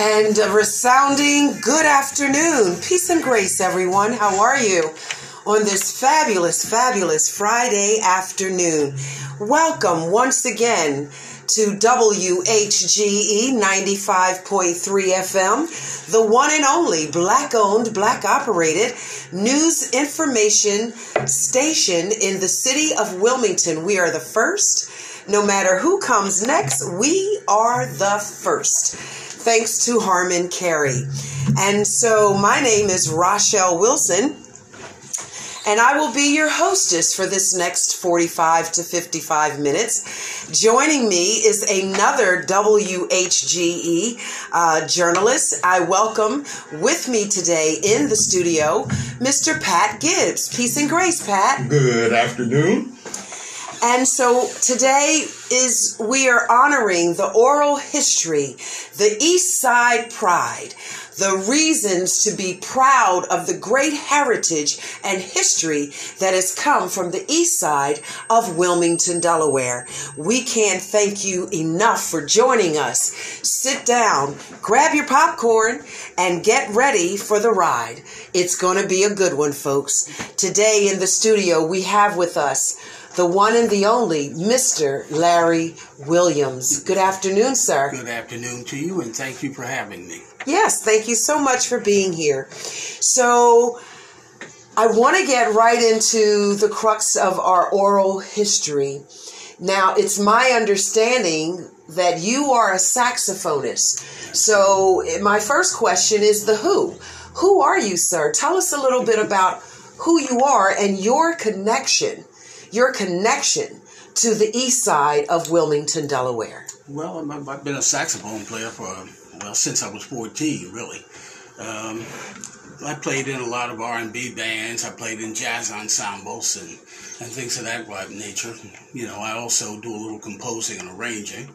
And a resounding good afternoon. Peace and grace, everyone. How are you on this fabulous, fabulous Friday afternoon? Welcome once again to WHGE 95.3 FM, the one and only black owned, black operated news information station in the city of Wilmington. We are the first. No matter who comes next, we are the first thanks to Harmon Carey. And so my name is Rachelle Wilson, and I will be your hostess for this next 45 to 55 minutes. Joining me is another WHGE uh, journalist. I welcome with me today in the studio Mr. Pat Gibbs. Peace and grace, Pat. Good afternoon. And so today is we are honoring the oral history, the East Side Pride, the reasons to be proud of the great heritage and history that has come from the east side of Wilmington, Delaware. We can't thank you enough for joining us. Sit down, grab your popcorn, and get ready for the ride. It's going to be a good one, folks. Today in the studio, we have with us the one and the only Mr. Larry Williams. Good afternoon, sir. Good afternoon to you, and thank you for having me. Yes, thank you so much for being here. So, I want to get right into the crux of our oral history. Now, it's my understanding that you are a saxophonist. So, my first question is the who. Who are you, sir? Tell us a little bit about who you are and your connection your connection to the east side of Wilmington, Delaware? Well, I've been a saxophone player for, well, since I was 14, really. Um, I played in a lot of R&B bands. I played in jazz ensembles and, and things of that nature. You know, I also do a little composing and arranging.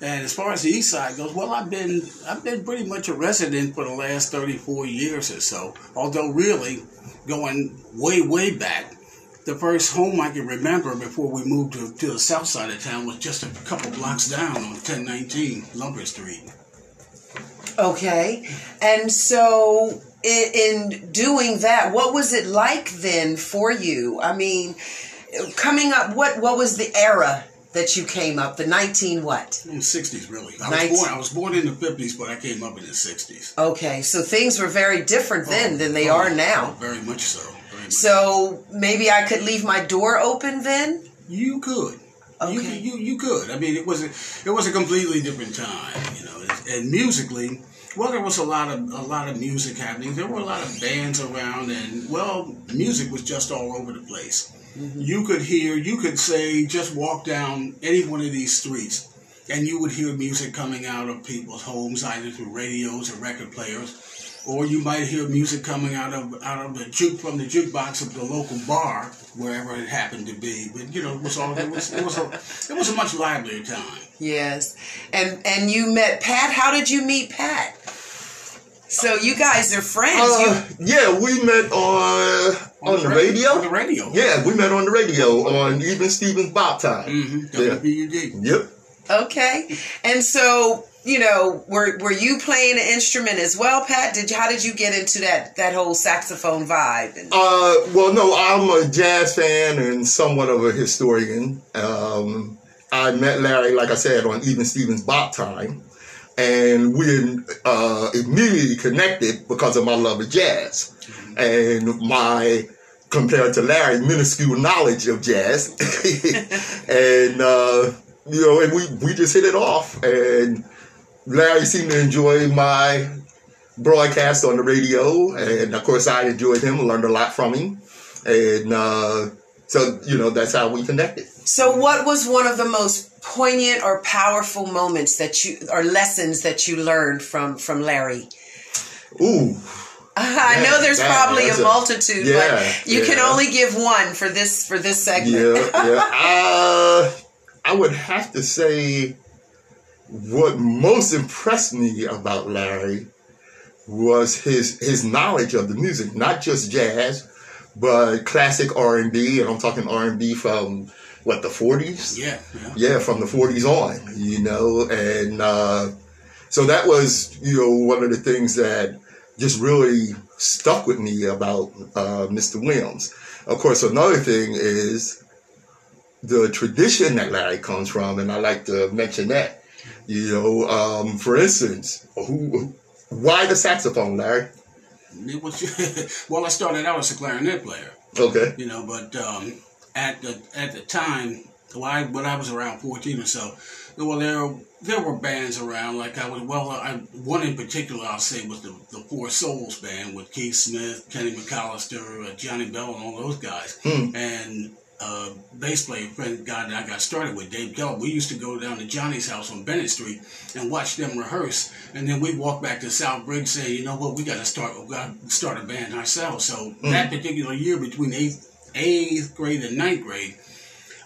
And as far as the east side goes, well, I've been I've been pretty much a resident for the last 34 years or so. Although really going way way back, the first home I can remember before we moved to, to the south side of town was just a couple blocks down on 1019 Lumber Street. Okay. And so in, in doing that, what was it like then for you? I mean, coming up, what, what was the era that you came up? The nineteen what? In the sixties, really. I 19... was born. I was born in the fifties, but I came up in the sixties. Okay, so things were very different then oh, than they oh, are now. Oh, very much so. So maybe I could leave my door open then. You could. Okay. You, you you could. I mean, it was a it was a completely different time, you know. And musically, well, there was a lot of a lot of music happening. There were a lot of bands around, and well, music was just all over the place. Mm-hmm. You could hear, you could say, just walk down any one of these streets, and you would hear music coming out of people's homes, either through radios or record players or you might hear music coming out of out of the juke from the jukebox of the local bar, wherever it happened to be. But you know, it was all it was it was a it was a much livelier time. Yes, and and you met Pat. How did you meet Pat? So you guys are friends. Uh, yeah, we met on on, on the, radio. On the radio. Yeah, we met on the radio on Even Stevens Bop Time. Mm-hmm. WBUD. Yep. Okay, and so you know, were were you playing an instrument as well, Pat? Did how did you get into that that whole saxophone vibe? Uh, well, no, I'm a jazz fan and somewhat of a historian. Um, I met Larry, like I said, on Even Stevens Bop Time, and we uh, immediately connected because of my love of jazz and my compared to Larry minuscule knowledge of jazz, and uh, you know, and we we just hit it off and Larry seemed to enjoy my broadcast on the radio, and of course, I enjoyed him, learned a lot from him, and uh, so you know that's how we connected. So, what was one of the most poignant or powerful moments that you or lessons that you learned from from Larry? Ooh. I know there's that, probably a multitude, yeah, but you yeah. can only give one for this for this segment. Yeah, yeah. uh, I would have to say what most impressed me about Larry was his his knowledge of the music, not just jazz, but classic R and B, and I'm talking R and B from what the 40s. Yeah, yeah, yeah, from the 40s on, you know, and uh, So that was, you know, one of the things that just really stuck with me about uh, Mr. Williams. Of course, another thing is the tradition that Larry comes from, and I like to mention that. You know, um, for instance, who, why the saxophone, Larry? It was well, I started out as a clarinet player. Okay. You know, but um, at the at the time, well, I, when I was around fourteen or so, well, there there were bands around. Like I was, well, I, one in particular I'll say was the the Four Souls band with Keith Smith, Kenny McAllister, uh, Johnny Bell, and all those guys. Hmm. And uh, bass player friend guy that I got started with, Dave Keller. We used to go down to Johnny's house on Bennett Street and watch them rehearse, and then we'd walk back to South Briggs saying, you know what, we got to start, we got to start a band ourselves. So that particular year between eighth eighth grade and ninth grade,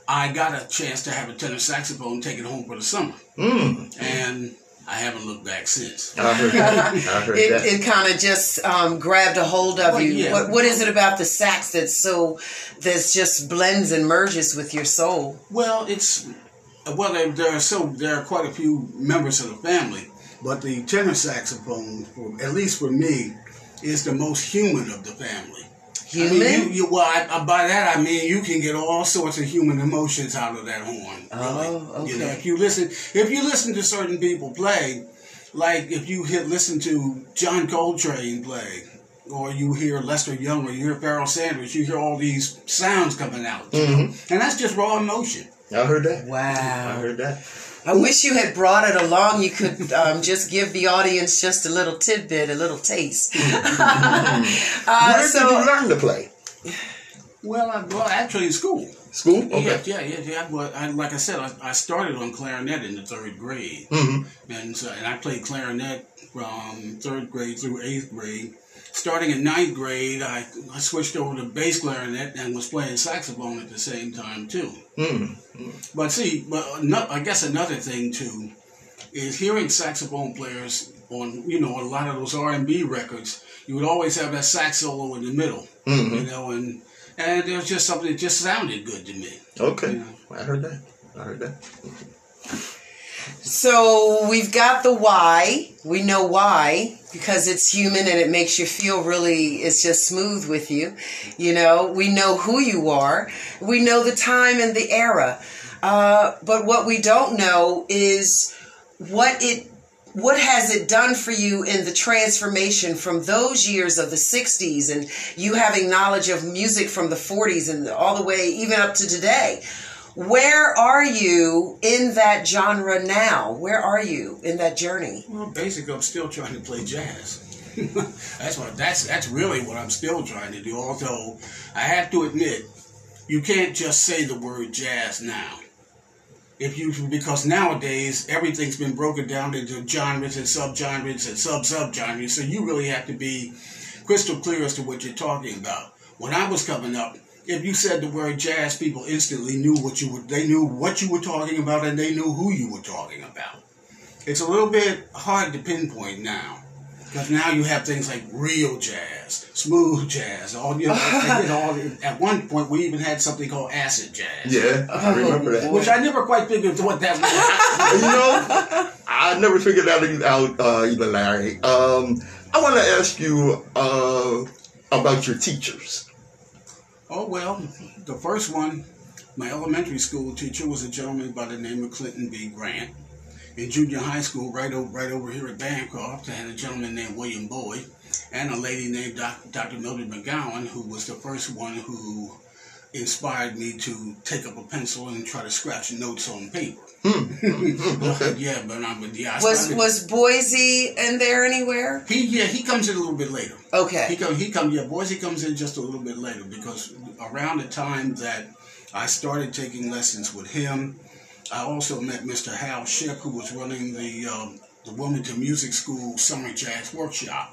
I got a chance to have a tenor saxophone taken home for the summer, Mm. and I haven't looked back since. I heard that. I heard It, that. it kind of just um, grabbed a hold of Well, you. yeah. What, what is it about the sax that's so that's just blends and merges with your soul? Well, it's well, there, there are so there are quite a few members of the family, but the tenor saxophone, for, at least for me, is the most human of the family. I Human. mean, you, you, well, I, I- by that I mean you can get all sorts of human emotions out of that horn. Oh, really. Oh, You know, okay. if you listen, if you listen to certain people play, like if you hit listen to John Coltrane play, or you hear Lester Young, or you hear Pharoah Sanders, you hear all these sounds coming out, you mm-hmm. know? and that's just raw emotion. I heard that. Wow. I heard that. I wish you had brought it along. You could um, just give the audience just a little tidbit, a little taste. uh, Where so, did you learn to play? Well, I, well, actually, in school. School? Okay. Yeah, yeah, yeah, yeah. Well, I, like I said, I, I started on clarinet in the third grade, hmm and so, and I played clarinet from third grade through eighth grade. Starting in ninth grade, I, I switched over to bass clarinet and was playing saxophone at the same time too. Mm. But see, but ano- I guess another thing too is hearing saxophone players on you know a lot of those R and B records. You would always have that sax solo in the middle, Mhm. you know, and and there was just something that just sounded good to me. Okay. Yeah. I heard that. I heard that. so we've got the why. We know why because it's human and it makes you feel really. It's just smooth with you. You know, we know who you are. We know the time and the era. Uh, but what we don't know is what it what has it done for you in the transformation from those years of the 60s and you having knowledge of music from the 40s and all the way even up to today where are you in that genre now where are you in that journey Well, basically, I'm still trying to play jazz. that's what that's that's really what I'm still trying to do. Although I have to admit, you can't just say the word jazz now. If you because nowadays everything's been broken down into genres and subgenres and sub subgenres, so you really have to be crystal clear as to what you're talking about. When I was coming up, if you said the word jazz, people instantly knew what you were. They knew what you were talking about, and they knew who you were talking about. It's a little bit hard to pinpoint now. Because now you have things like real jazz, smooth jazz, all you know, all, at one point we even had something called acid jazz. Yeah, I remember that. Which I never quite figured what that was. you know, I never figured that out uh, either, Larry. Um, I want to ask you uh, about your teachers. Oh well, the first one, my elementary school teacher was a gentleman by the name of Clinton B. Grant. In junior high school, right over right over here at Bancroft, I had a gentleman named William Boyd, and a lady named Doc, Dr. Mildred McGowan, who was the first one who inspired me to take up a pencil and try to scratch notes on paper. yeah, but I'm yeah. I was started- was Boysie in there anywhere he? Yeah, he comes in a little bit later. Okay. He okay comes. He comes. Yeah, Boysie comes in just a little bit later because around the time that I started taking lessons with him, I also met Mr. Hal Ship, who was running the um, the Wilmington Music School Summer Jazz Workshop.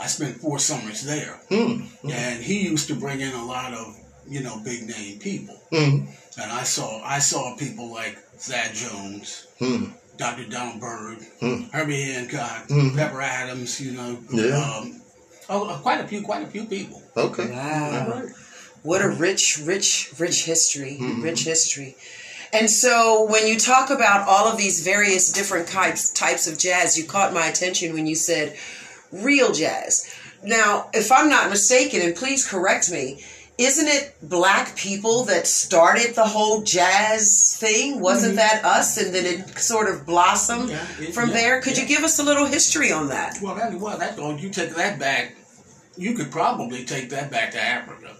I spent four summers there, Hmm. and he used to bring in a lot of you know big name people. Hmm. And I saw I saw people like Thad Jones, Hmm. Dr. Donald Byrd, Hmm. Herbie Hancock, Mhm. Pepper Adams, you know, Yeah. um, oh, quite a few, quite a few people. Okay. Wow. All right. What a rich, rich, rich history. Mhm. Rich history. And so when you talk about all of these various different types types of jazz, you caught my attention when you said real jazz. Now, if I'm not mistaken, and please correct me, isn't it black people that started the whole jazz thing? Wasn't mm-hmm. that us? And then it sort of blossomed yeah, it, from yeah, there. Could yeah. you give us a little history on that? Well, that, well, that oh, you take that back. You could probably take that back to Africa.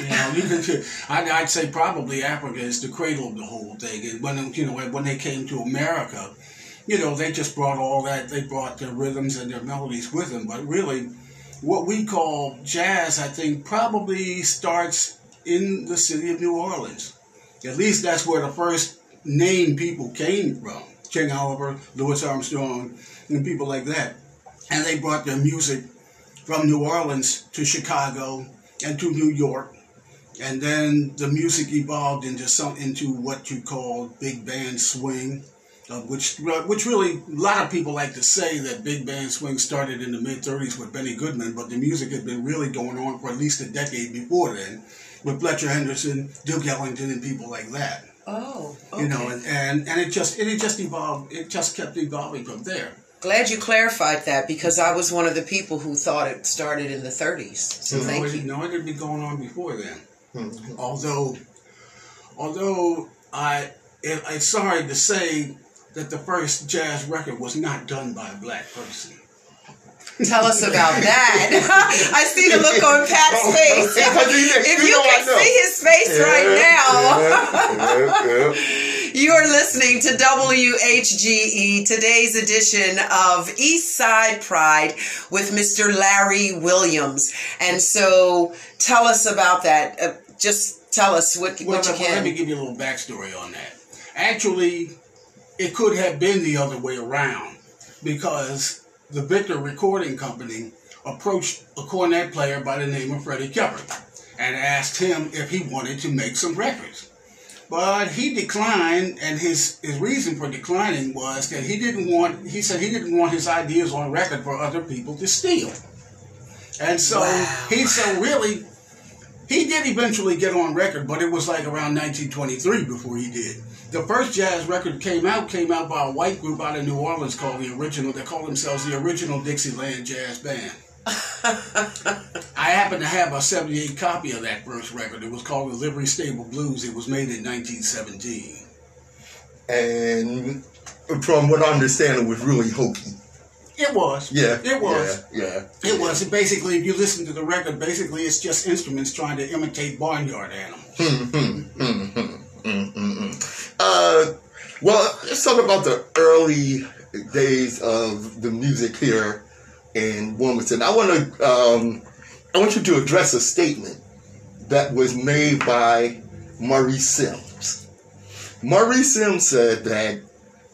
You know, you could. I'd, I'd say probably Africa is the cradle of the whole thing. And when you know when they came to America, you know, they just brought all that. They brought their rhythms and their melodies with them. But really, what we call jazz, I think, probably starts in the city of New Orleans. At least that's where the first name people came from. King Oliver, Louis Armstrong, and people like that. And they brought their music from New Orleans to Chicago and to New York. And then the music evolved into some into what you call big band swing uh, which uh, which really a lot of people like to say that big band swing started in the mid 30s with Benny Goodman, but the music had been really going on for at least a decade before then, with Fletcher Henderson, Duke Ellington, and people like that. Oh, okay. you know, and, and and it just it just evolved. It just kept evolving from there. Glad you clarified that because I was one of the people who thought it started in the 30s. So no, thank it, you. No, it had been going on before then. Mm-hmm. Although, although I, it's sorry to say that the first jazz record was not done by a black person. Tell us about that. I see the look on Pat's oh, face. if you, you can see his face right now. Yeah, You're listening to WHGE, today's edition of East Side Pride with Mr. Larry Williams. And so tell us about that. Uh, just tell us what, well, what you can. Let me give you a little backstory on that. Actually, it could have been the other way around because the Victor Recording Company approached a cornet player by the name of Freddie Keppard and asked him if he wanted to make some records. But he declined, and his, his reason for declining was that he didn't want, he said he didn't want his ideas on record for other people to steal. And so wow. he so really, he did eventually get on record, but it was like around 1923 before he did the first jazz record came out came out by a white group out of New Orleans called the original. They call themselves the original Dixieland Jazz Band. I happen to have a 78 copy of that first record. It was called the Livery Stable Blues. It was made in 1917. And from what I understand, it was really hokey. It was. Yeah. It was. Yeah. yeah it was. And basically, if you listen to the record, basically it's just instruments trying to imitate barnyard animals. Hmm, hmm, hmm, Mm-mm-mm. Uh, well, let's talk about the early days of the music here in Wilmington. I want to, um, I want you to address a statement that was made by Maurice Sims. Maurice Sims said that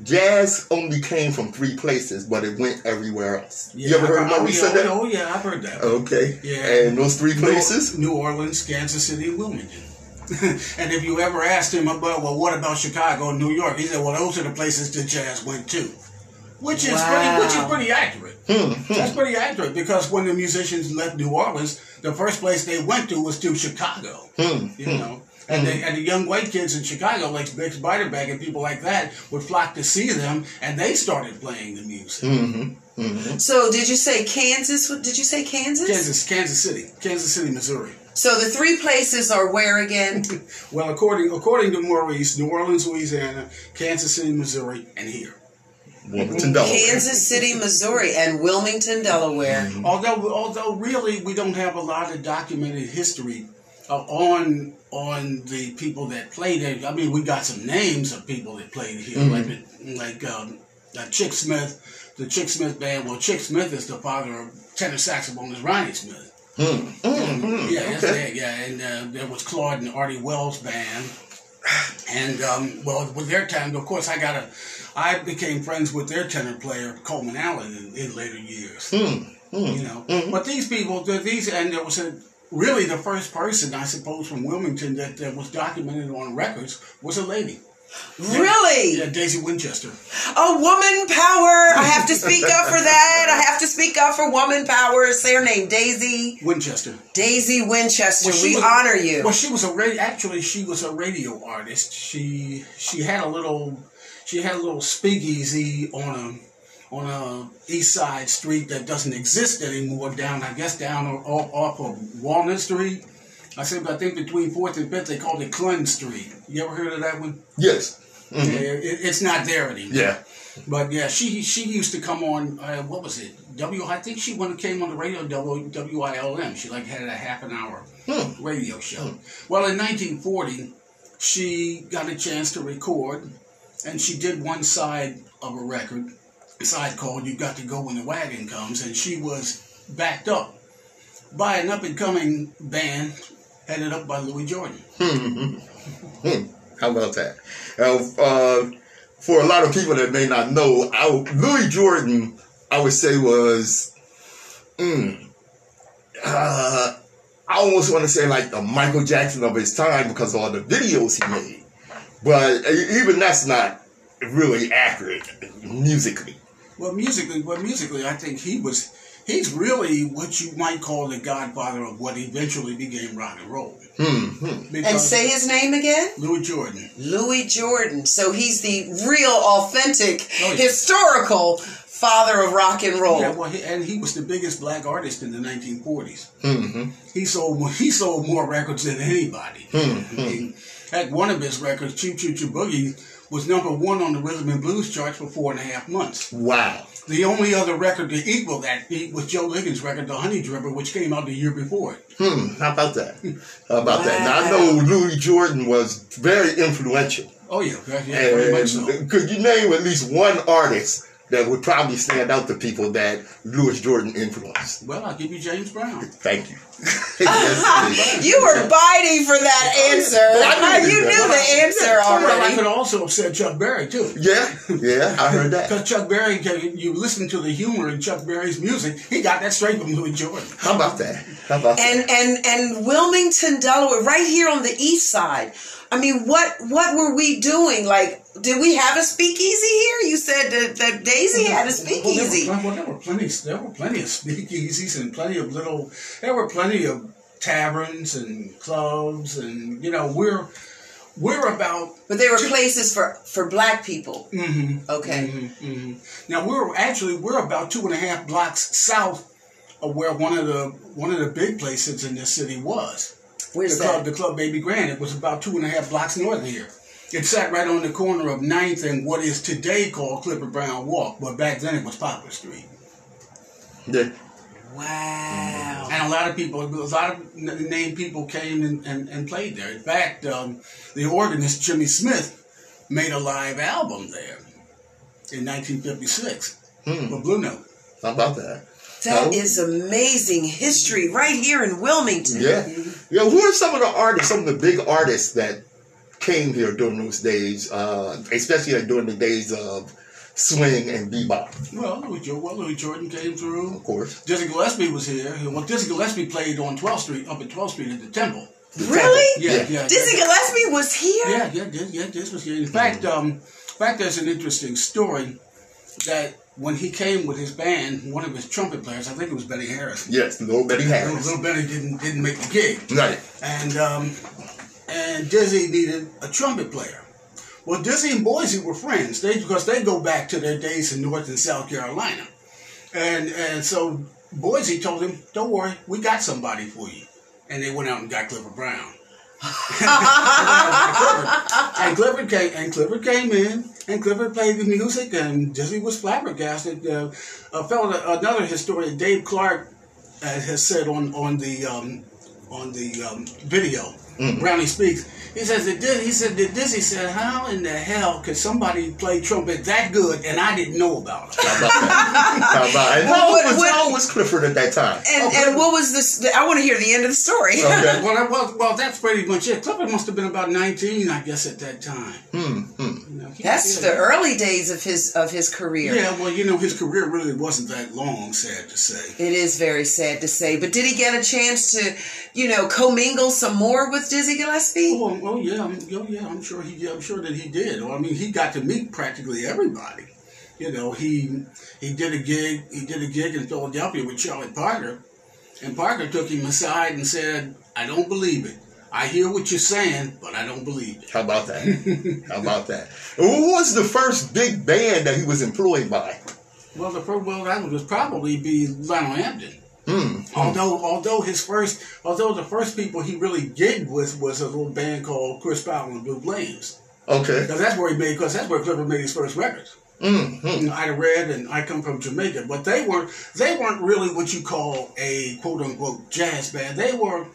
jazz only came from three places, but it went everywhere else. Yeah, you ever heard Maurice say that? Oh yeah, I've heard that. Okay. Yeah. And those three places? New Orleans, Kansas City, and Wilmington. and if you ever asked him about, well, what about Chicago and New York? He said, well, those are the places the jazz went to. Which is wow. pretty, which is pretty accurate. Hmm, hmm. That's pretty accurate because when the musicians left New Orleans, the first place they went to was to Chicago. Hmm, you know, and, the, and the young white kids in Chicago, like Bix Beiderbecke and people like that, would flock to see them, and they started playing the music. Mm-hmm. Mm-hmm. So, did you say Kansas? Did you say Kansas? Kansas, Kansas City, Kansas City, Missouri. So the three places are where again? well, according according to Maurice, New Orleans, Louisiana, Kansas City, Missouri, and here. Wilmington, Delaware. Kansas City, Missouri, and Wilmington, Delaware. Mm-hmm. Although, although really, we don't have a lot of documented history uh, on on the people that played it. I mean, we got some names of people that played here, mm-hmm. like like um, uh, Chick Smith, the Chick Smith band. Well, Chick Smith is the father of tenor saxophonist Ronnie Smith. Mm, mm, mm, yeah, okay. yeah, and uh, there was Claude and Artie Wells band, and um, well, with their time, of course, I got a, I became friends with their tenor player Coleman Allen in, in later years. Hmm, hmm, you know, but these people, these, and there was a really the first person I suppose from Wilmington that, that was documented on records was a lady. Really? Yeah, Daisy Winchester. A woman power. I have to speak up for that. I have to speak up for woman power. Say her name, Daisy. Winchester. Daisy Winchester. Well, we was- honor you. Well, she was a ra- actually she was a radio artist. She she had a little she had a little speakeasy on a on a east side street that doesn't exist anymore. Down I guess down off, off of Walnut Street. I said but I think between Fourth and Fifth they called it Clun Street. You ever heard of that one? Yes. Yeah, it, it's not there anymore. Yeah. But yeah, she she used to come on. Uh, what was it? W. I think she when came on the radio. W W I L M. She like had a half an hour Hmm. radio show. Well, in 1940, she got a chance to record, and she did one side of a record, a side called "You Got to Go When the Wagon Comes," and she was backed up by an up and coming band headed up by Louis Jordan. Hmm. How about that? Uh, for a lot of people that may not know, I, Louis Jordan, I would say was, mm, uh, I almost want to say like the Michael Jackson of his time because of all the videos he made. But uh, even that's not really accurate musically. Well, musically, well, musically, I think he was. He's really what you might call the godfather of what eventually became rock and roll. Hmm. hmm. and say his name again? Louis Jordan. Louis Jordan. So he's the real, authentic, Oh, yeah. historical father of rock and roll. Yeah, well, he, and he was the biggest black artist in the 1940s. Hmm. He sold more- he sold more records than anybody. Hmm, I mean, heck, one of his records, "Choo Choo Choo Boogie," was number one on the rhythm and blues charts for four and a half months. Wow. The only other record to equal that beat was Joe Liggins' record, "The Honey Dripper," which came out the year before it. Hmm. How about that? How about that? Now I know Louis Jordan was very influential. Oh yeah, yeah, yeah very much so. Could you name at least one artist that would probably stand out to people that Louis Jordan influenced? Well, I'll give you James Brown. Thank you. Yes, You were biting for that answer. I knew you knew the answer already. I already. could also have said Chuck Berry too. yeah, yeah, I heard that. Because Chuck Berry, you listen to the humor in Chuck Berry's music, he got that straight from Louis Jordan. How about that? How about that? And and and Wilmington, Delaware, right here on the east side. I mean, what what were we doing? Like, did we have a speakeasy here? You said that, that Daisy had a speakeasy. Well, there, were, well, there were plenty. There were plenty of speakeasies and plenty of little. There were plenty of taverns and clubs, and you know we're we're about. But they were places for for black people. hmm Okay. hmm Now we're actually we're about two and a half blocks south of where one of the one of the big places in this city was. Where's the club, the club Baby Grand. It was about two and a half blocks north of here. It sat right on the corner of 9th and what is today called Clifford Brown Walk, but back then it was Poplar Street. Yeah. Wow. And a lot of people, a lot of n- named people came and, and, and played there. In fact, um, the organist Jimmy Smith made a live album there in 1956 Hmm. for Blue Note. How about that? That is amazing history right here in Wilmington. Yeah. Yeah. Who are some of the artists, some of the big artists that came here during those days, uh, especially like during the days of swing and bebop, Well, Louis, Jo- well, Louis Jordan came through. of course. Dizzy Gillespie was here. Well, Dizzy Gillespie played on 12th Street, up at 12th Street at the Temple. Really? Yeah, yeah. Dizzy Gillespie was here? Yeah, yeah, yeah, yeah. This was here. in fact, um, in fact, there's an interesting story that when he came with his band, one of his trumpet players, I think it was Benny Harris. Yes, little Benny Harris. little Benny didn't didn't make the gig, Right. and um, and Dizzy needed a trumpet player. Well, Dizzy and Boysie were friends. They because they go back to their days in North and South Carolina, and and so Boysie told him, "Don't worry, we got somebody for you." And they went out and got Clifford Brown. and Clifford came and Clifford came in and Clifford played the music and Dizzy was flabbergasted. Uh, a fellow, another historian, Dave Clark, uh, has said on on the um, on the um, video, Brownie speaks. He says that Dizzy, he said that Dizzy said, "How in the hell could somebody play trumpet that good and I didn't know about it?" How about that? How about it? Well, How old what- was, what- was Clifford at that time? And and what was this? I want to hear the end of the story. Okay. well, that- well, well, that's pretty much it. Clifford must have been about nineteen, I guess, at that time. Hmm. hmm. You know, That's yeah. the early days of his of his career. Yeah, well, you know, his career really wasn't that long. Sad to say. It is very sad to say. But did he get a chance to, you know, commingle some more with Dizzy Gillespie? Oh, oh yeah, I'm, oh yeah. I'm sure he. I'm sure that he did. Well, I mean, he got to meet practically everybody. You know, he he did a gig. He did a gig in Philadelphia with Charlie Parker, and Parker took him aside and said, "I don't believe it." I hear what you're saying, but I don't believe it. How about that? How about that? Who was the first big band that he was employed by? Well, the first, well that would probably be Lionel Hampton. Mm. Although, although his first, although the first people he really gigged with was a little band called Chris Powell and Blue Flames. Okay. Because that's where he made, because that's where Clifford made his first records. Mm-hmm. Ida Red and I come from Jamaica, but they weren't they weren't really what you call a quote unquote jazz band. They were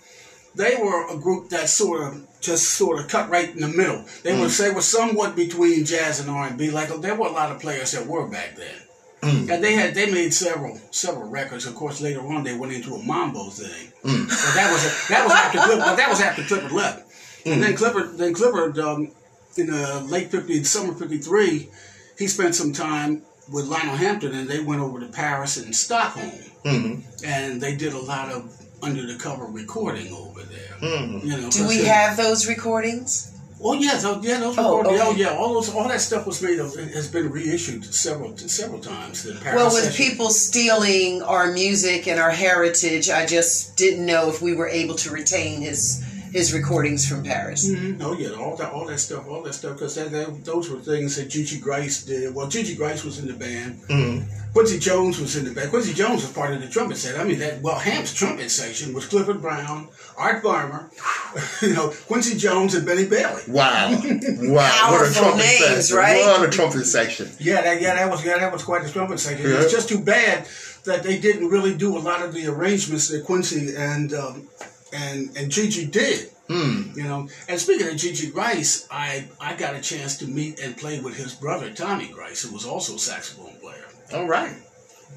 they were a group that sort of just sort of cut right in the middle. They mm. were they were somewhat between jazz and R and B. Like there were a lot of players that were back then. Mm. And they had they made several several records. Of course, later on they went into a mambo thing. Mm. But that was a, that was after Clifford, that was after Clifford left. Mm. And then Clifford then Clifford um, in the late '50s, summer '53, he spent some time with Lionel Hampton, and they went over to Paris and Stockholm, mm-hmm. and they did a lot of under the cover recording over there. Mm-hmm. You know, do we have those recordings? Oh yeah, so, yeah, those oh, recordings. Oh, okay. Oh yeah, all those, all that stuff was made. Of, has been reissued several, several times. well, with session. people stealing our music and our heritage, I just didn't know if we were able to retain his his recordings from Paris. Mm-hmm. Oh yeah, all that, all that stuff, all that stuff, because those were things that Gigi Grice did. Well, Gigi Grice was in the band. Mm-hmm. Quincy Jones was in the band. Quincy Jones was part of the trumpet set. I mean, that well, Hamp's trumpet section was Clifford Brown, Art Farmer, you know, Quincy Jones, and Benny Bailey. Wow, wow, what a trumpet names, section! Right? What a trumpet section! Yeah, that, yeah, that was yeah, that was quite a trumpet section. Yeah. It's just too bad that they didn't really do a lot of the arrangements that Quincy and um, and and Gigi did. Mm. You know, and speaking of Gigi Grice, I I got a chance to meet and play with his brother Tommy Grice, who was also a saxophone player. All right,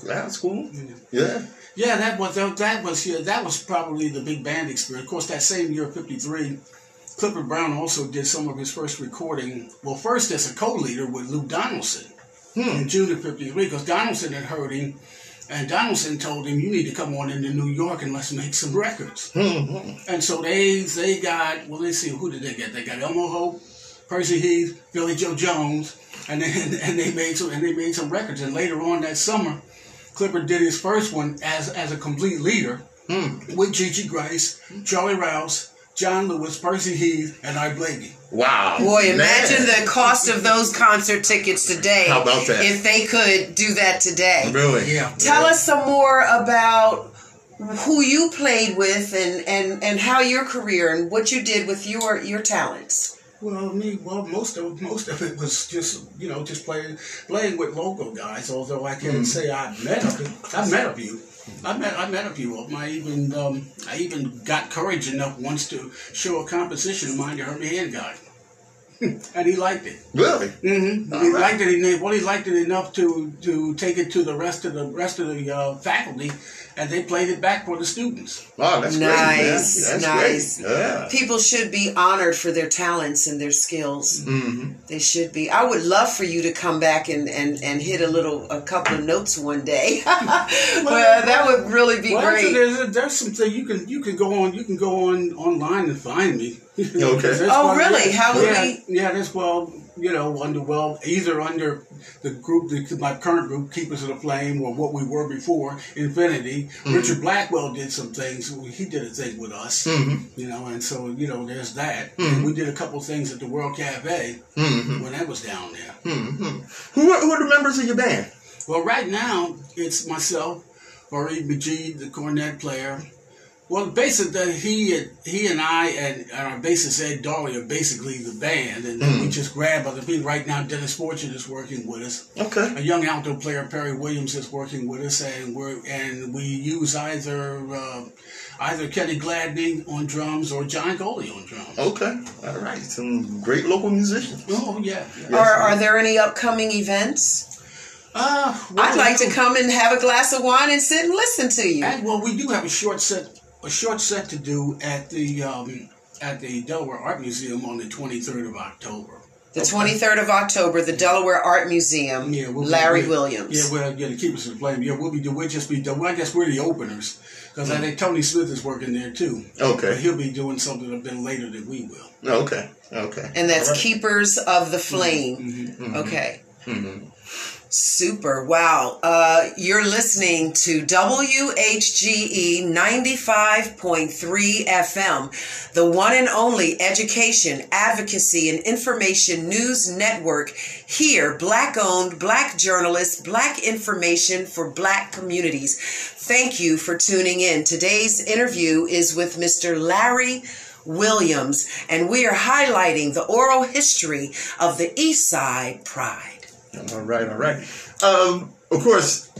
that's cool. Yeah. Yeah, that was that was yeah, that was probably the big band experience. Of course, that same year, '53, Clifford Brown also did some of his first recording. Well, first as a co-leader with Lou Donaldson hmm. in June of '53, because Donaldson had heard him and Donaldson told him, "You need to come on into New York and let's make some records." Mm-hmm. And so they they got well. Let's see, who did they get? They got Elmo Hope, Percy Heath, Philly Joe Jones, and then and they made some and they made some records. And later on that summer, Clifford did his first one as as a complete leader mm. with Gigi Grice, Charlie Rouse, John Lewis, Percy Heath, and Art Blakey. Wow. Boy, imagine Man. the cost of those concert tickets today. How about that? If they could do that today. Really? Yeah. Tell us some more about who you played with and, and, and how your career and what you did with your, your talents. Well, me, well, most of most of it was just you know just playing playing with local guys. Although I can't mm. say I met a, I met a few. I met I met a few of them. I even um, I even got courage enough once to show a composition of mine to Herbie Hancock. and he liked it. Really? Mm-hmm. He right. liked it. Enough, well, he liked it enough to to take it to the rest of the rest of the uh, faculty, and they played it back for the students. Oh, that's nice, great. That's nice. Great. Yeah. People should be honored for their talents and their skills. Mm-hmm. They should be. I would love for you to come back and, and, and hit a little a couple of notes one day. well, well, that would really be well, great. There's, there's something you can you can go on you can go on online and find me. okay. oh, really? How would yeah, we? Yeah, that's well, you know, under well, either under the group, the, my current group, Keepers of the Flame, or what we were before, Infinity. Mm-hmm. Richard Blackwell did some things. He did a thing with us, mm-hmm. you know, and so you know, there's that. Mm-hmm. we did a couple things at the World Cafe mm-hmm. when that was down there. Mm-hmm. Who are, who are the members of your band? Well, right now it's myself, Fareed Majid, the cornet player. Well, basically, he he and I and, our bassist Ed Dolly are basically the band, and mm. we just grab other people. Right now, Dennis Fortune is working with us. Okay. A young alto player, Perry Williams, is working with us, and we're and we use either uh, either Kenny Gladney on drums or John Coley on drums. Okay, all right, some great local musicians. Oh yeah. yeah. Are Are there any upcoming events? Uh, I'd like to come and have a glass of wine and sit and listen to you. And, well, we do have a short set a short set to do at the um, at the Delaware Art Museum on the 23rd of October. The twenty third of October, the Delaware Art Museum. Yeah, we'll be- Larry we- Williams. Yeah, well, yeah, to keep us in flame. Yeah, we'll be. We'll just be. well, I guess we're the openers because I think Tony Smith is working there too. But Okay. he'll be doing something a bit later than we will. Okay. Okay. and that's All right. Keepers of the Flame. Mm-hmm. Okay. Super. Wow. Uh, you're listening to WHGE 95.3 FM, the one and only education, advocacy, and information news network. Here, black owned, black journalists, black information for black communities. Thank you for tuning in. Today's interview is with Mr. Larry Williams, and we are highlighting the oral history of the East Side Pride. All right, all right. Um, of course,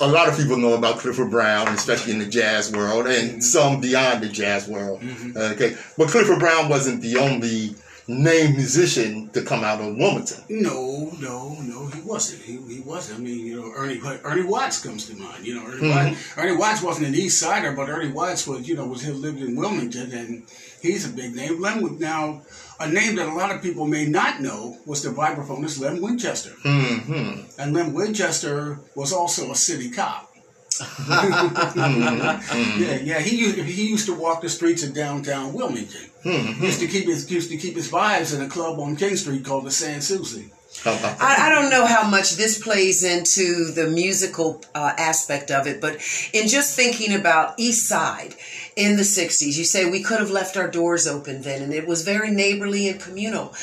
a lot of people know about Clifford Brown, especially in the jazz world, and some beyond the jazz world. Mm-hmm. Uh, okay, but Clifford Brown wasn't the only named musician to come out of Wilmington. No, no, no, he wasn't. He, he wasn't. I mean, you know, Ernie Ernie Watts comes to mind. You know, Ernie, Watts, mm-hmm. Ernie Watts wasn't an East Sider, but Ernie Watts was, you know, was he lived in Wilmington, and he's a big name. Now, a name that a lot of people may not know was the vibraphonist Lem Winchester, hmm and Lem Winchester was also a city cop. Yeah, yeah. He used, he used to walk the streets of downtown Wilmington. He used to keep his used to keep his vibes in a club on King Street called the Sans Souci. I, I don't know how much this plays into the musical uh, aspect of it, but in just thinking about East Side in the 60s, you say we could have left our doors open then, and it was very neighborly and communal.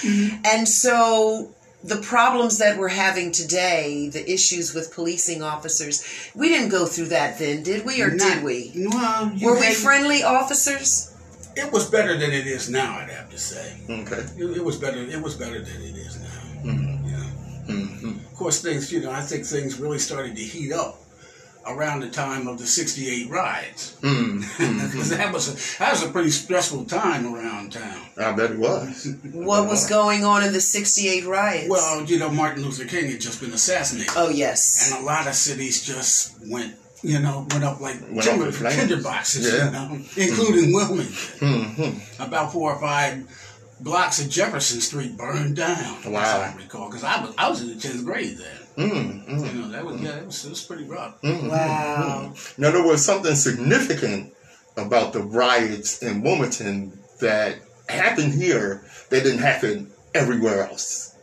And so the problems that we're having today, the issues with policing officers, we didn't go through that then, did we, or did we? Well, Were we had- friendly officers? It was better than it is now. I'd have to say. Okay. It, it was better. It was better than it is now. Yeah. hmm Of course, things. You know, I think things really started to heat up around the time of the '68 riots. hmm 'Cause that was a, that was a pretty stressful time around town. I bet it was. What was going on in the 68 riots? Well, you know, Martin Luther King had just been assassinated. oh, yes. and a lot of cities just went, you know, went up like Went timber, up in tinder boxes, Yeah. you know, including Wilmington. hmm About four or five blocks of Jefferson Street burned down. as Wow. I recall, because I was I was in the tenth grade then. mm You know, that was yeah, it was, it was pretty rough. wow. Now there was something significant about the riots in Wilmington that happened here that didn't happen everywhere else.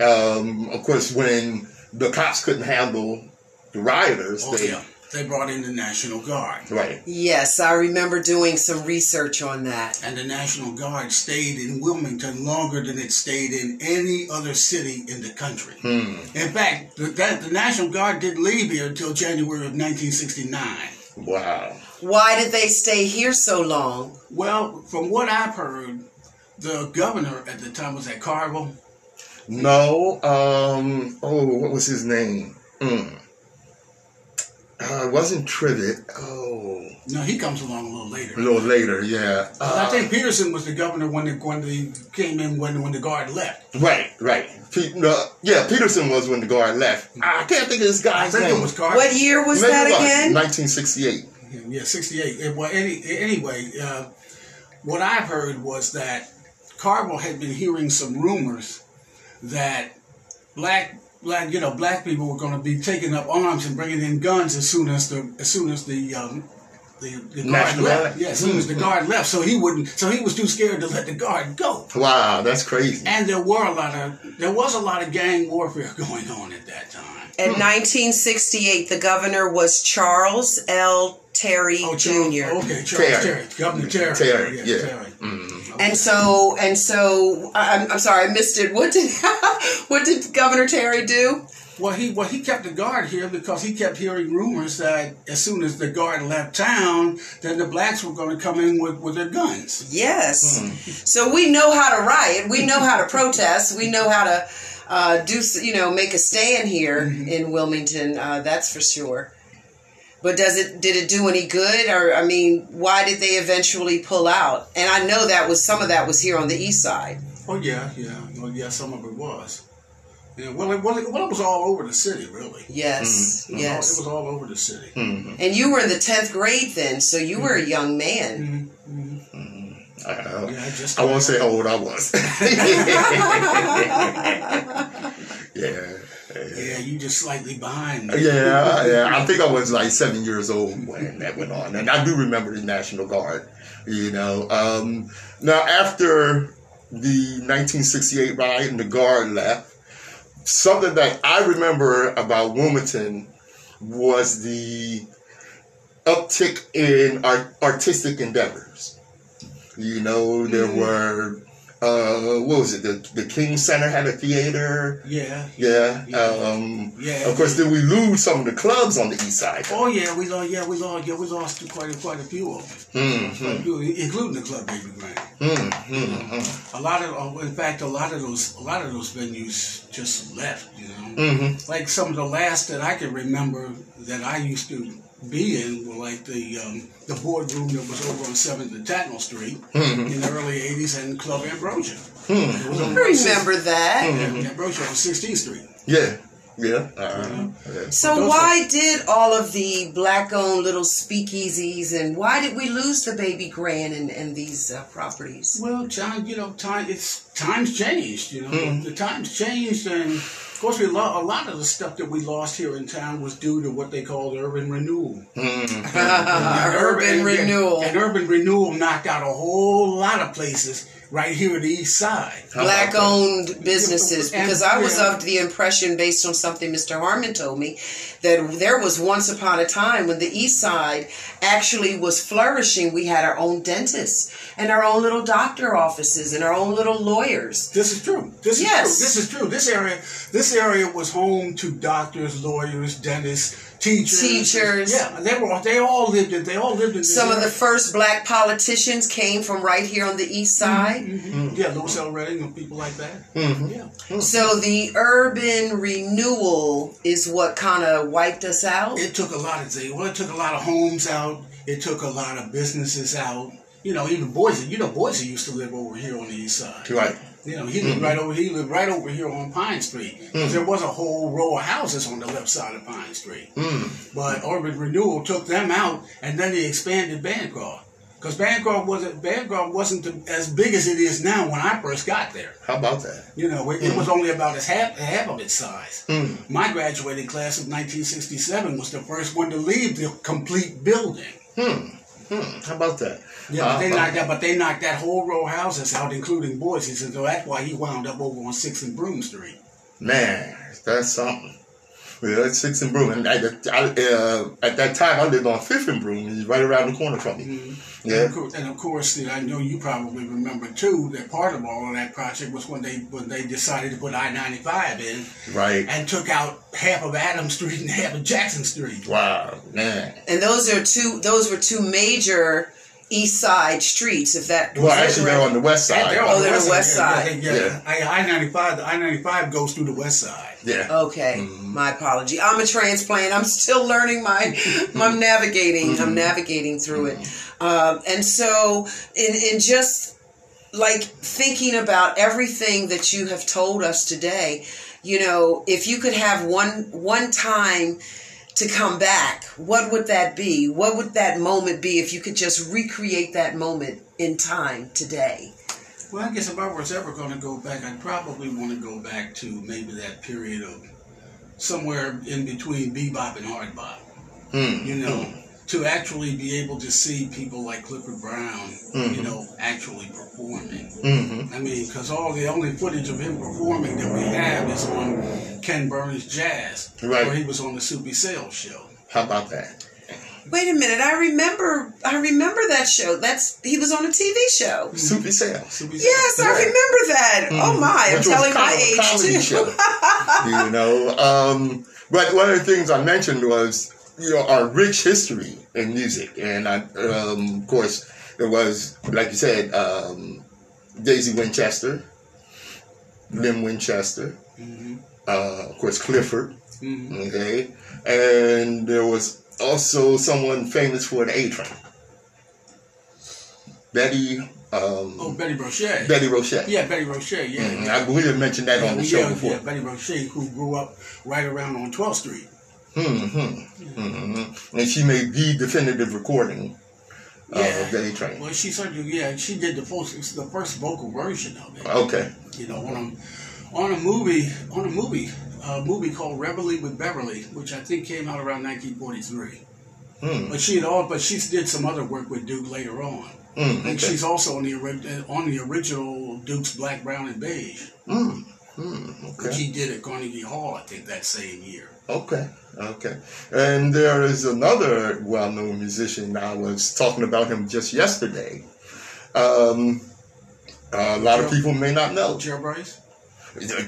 Um, of course, when the cops couldn't handle the rioters, Oh they yeah, they brought in the National Guard, right. Yes, I remember doing some research on that. and the National Guard stayed in Wilmington longer than it stayed in any other city in the country. Hmm. In fact, the, that, the National Guard didn't leave here until January of 1969. Wow. Why did they stay here so long? Well, from what I've heard, the governor at the time was at Carvel. No. Um. Oh, what was his name? Mm. Uh, it wasn't Tribbitt. Oh, No, he comes along a little later. a little later. Yeah. But I Uh, think Peterson was the governor when the when the came in when when the guard left. right. Right. Pe- no, yeah. Peterson was when the guard left. I can't think of this I guy's think name. it was Carvel. What year was Maybe that it was, again? 1968. Yeah, sixty eight. Well, any anyway, uh, what I've heard was that Carvel had been hearing some rumors that black black you know black people were going to be taking up arms and bringing in guns as soon as the as soon as the um, the, the guard National left. Guard? Yeah, as soon as the guard left, so he wouldn't. So he was too scared to let the guard go. Wow, that's crazy. And there were a lot of there was a lot of gang warfare going on at that time. In 1968, the governor was Charles L. Terry Charles- Jr. Oh, Okay, Charles Terry. Terry, Governor Terry. Terry, yeah. yeah. Terry. Mhm. And so, and so, I- I'm, I'm sorry, I missed it. What did, what did Governor Terry do? Well, he well he kept the guard here because he kept hearing rumors that as soon as the guard left town, then the blacks were going to come in with, with their guns. Yes. So we know how to riot. We know how to protest. We know how to uh, do, you know, make a stand here in Wilmington. Uh, that's for sure. But does it? Did it do any good? Or I mean, why did they eventually pull out? And I know that was some of that was here on the east side. Oh yeah, yeah, well yeah, some of it was. Yeah, well, it, well, it, well, it was all over the city, really. Yes, It was all- yes. it was all over the city. Mhm. And you were in the tenth grade then, so you were a young man. Mhm, mhm. Uh, Yeah, I just I won't say how old I was. yeah. Yeah, you just slightly behind. Yeah, yeah. I think I was like seven years old when that went on, and I do remember the National Guard. You know, um, now after the 1968 riot and the Guard left, something that I remember about Wilmington was the uptick in art- artistic endeavors. You know, there Mhm. were uh, what was it? The the King Center had a theater. Yeah. Yeah. Yeah. Um, Yeah. of course, then we lose some of the clubs on the east side. Oh yeah, we lost. Yeah, we lost. Yeah, we lost quite a, quite a few of them, Mm, few, including the club Baby Grand. mm, mm, mm, A lot of, uh, in fact, a lot of those, a lot of those venues just left. You know, mm, like some of the last that I can remember that I used to be in were like the um, the boardroom that was over on Seventh and Tatnall Street Mhm. in the early '80s, and Club Ambrosia. mm. It was I over on Six- remember that. Yeah, Ambrosia on 16th Street. Yeah, yeah. Uh, yeah. So Those why did all of the black-owned little speakeasies and why did we lose the baby grand and, and these uh, properties? Well, time, you know, time it's times changed. You know, Mhm. the times changed, and of course, we lo- a lot of the stuff that we lost here in town was due to what they called urban renewal. Mm, And urban and- renewal. and urban renewal knocked out a whole lot of places right here at the east side. How about that? Black-owned businesses, because I was of the impression, based on something Mr. Harmon told me, that there was once upon a time when the East Side actually was flourishing. We had our own dentists and our own little doctor offices and our own little lawyers. This is true. This Yes. is true. This is true. This area, this area was home to doctors, lawyers, dentists, teachers. Teachers. Yeah, they were. They all lived in. They all lived in. This Some of the first black politicians came from right here on the East Side. Mhm. Yeah, Louis L. Redding and people like that. Mhm. Yeah. So the urban renewal is what kind of wiped us out. It took a lot of things. Well, it took a lot of homes out. It took a lot of businesses out. You know, even Boysie. You know, Boysie used to live over here on the east side. Right. You know, he lived right over. He lived right over here on Pine Street. 'Cause There was a whole row of houses on the left side of Pine Street. Mm. But Urban Renewal took them out, and then they expanded Bancroft. Because Bancroft wasn't Bancroft wasn't as big as it is now when I first got there. How about that? You know, it, it was only about as half half of its size. Mm. My graduating class of 1967 was the first one to leave the complete building. Hmm. Hmm. How about that? Yeah, but they Uh, knocked that. But they knocked that whole row of houses out, including Boysie. So that's why he wound up over on Sixth and Broom Street. Man, that's something. Yeah, that's Sixth and Broom. And I, I, uh, at that time, I lived on Fifth and Broom. It's right around the corner from me. And Yeah. of course, and of course, I know you probably remember too that part of all of that project was when they when they decided to put I ninety five in Right. and took out half of Adams Street and half of Jackson Street. Wow. Man. And those are two. Those were two major East Side streets. If that. Well, was that actually, they're correct? on the west side. they're Oh, they're the west side. Yeah, yeah, I ninety five. The I ninety five goes through the west side. Yeah. Okay, mm-hmm. my apology. I'm a transplant. I'm still learning my. I'm navigating. I'm mm-hmm. navigating through it, mm-hmm. um, and so in in just like thinking about everything that you have told us today, you know, if you could have one one time to come back, what would that be? What would that moment be if you could just recreate that moment in time today? Well, I guess if I was ever going to go back, I'd probably want to go back to maybe that period of somewhere in between bebop and hard bop. Hmm. You know, to actually be able to see people like Clifford Brown, you Mhm. know, actually performing. Mm-hmm. I mean, because all the only footage of him performing that we have is on Ken Burns Jazz, Right. where he was on the Soupy Sales show. How about that? Wait a minute, I remember I remember that show. That's he was on a TV show. Soupy sales. Soupy Yes, I remember that. Oh my, I'm Which was telling my of a comedy age show. too. you know. Um, but one of the things I mentioned was, you know, our rich history in music, and I, um, of course, there was, like you said, um, Daisy Winchester, Lynn Winchester, hmm uh, of course, Clifford, hmm okay, and there was also someone famous for the A Train, Betty, um, Oh, Betty Roché. Betty Roché. Yeah, Betty Roché. Yeah. Mhm. I believe I mentioned that Yeah, on the show yeah, before. yeah, Betty Roché, who grew up right around on 12th Street. Hmm hmm And she made the definitive recording yeah. of A Train. Well, she certainly, yeah, she did the first, the first vocal version of it. Okay. You know, on a, on a movie, on a movie, a movie called Reveille with Beverly, which I think came out around 1943. Hmm. But she had all, but she did some other work with Duke later on. Mm, okay. And she's also on the on the original Duke's Black, Brown, and Beige. Mm, mm, okay. Which he did at Carnegie Hall, I think, that same year. Okay, okay. And there is another well-known musician. I was talking about him just yesterday. Um, a lot Gerald, of people may not know. Gerald Price?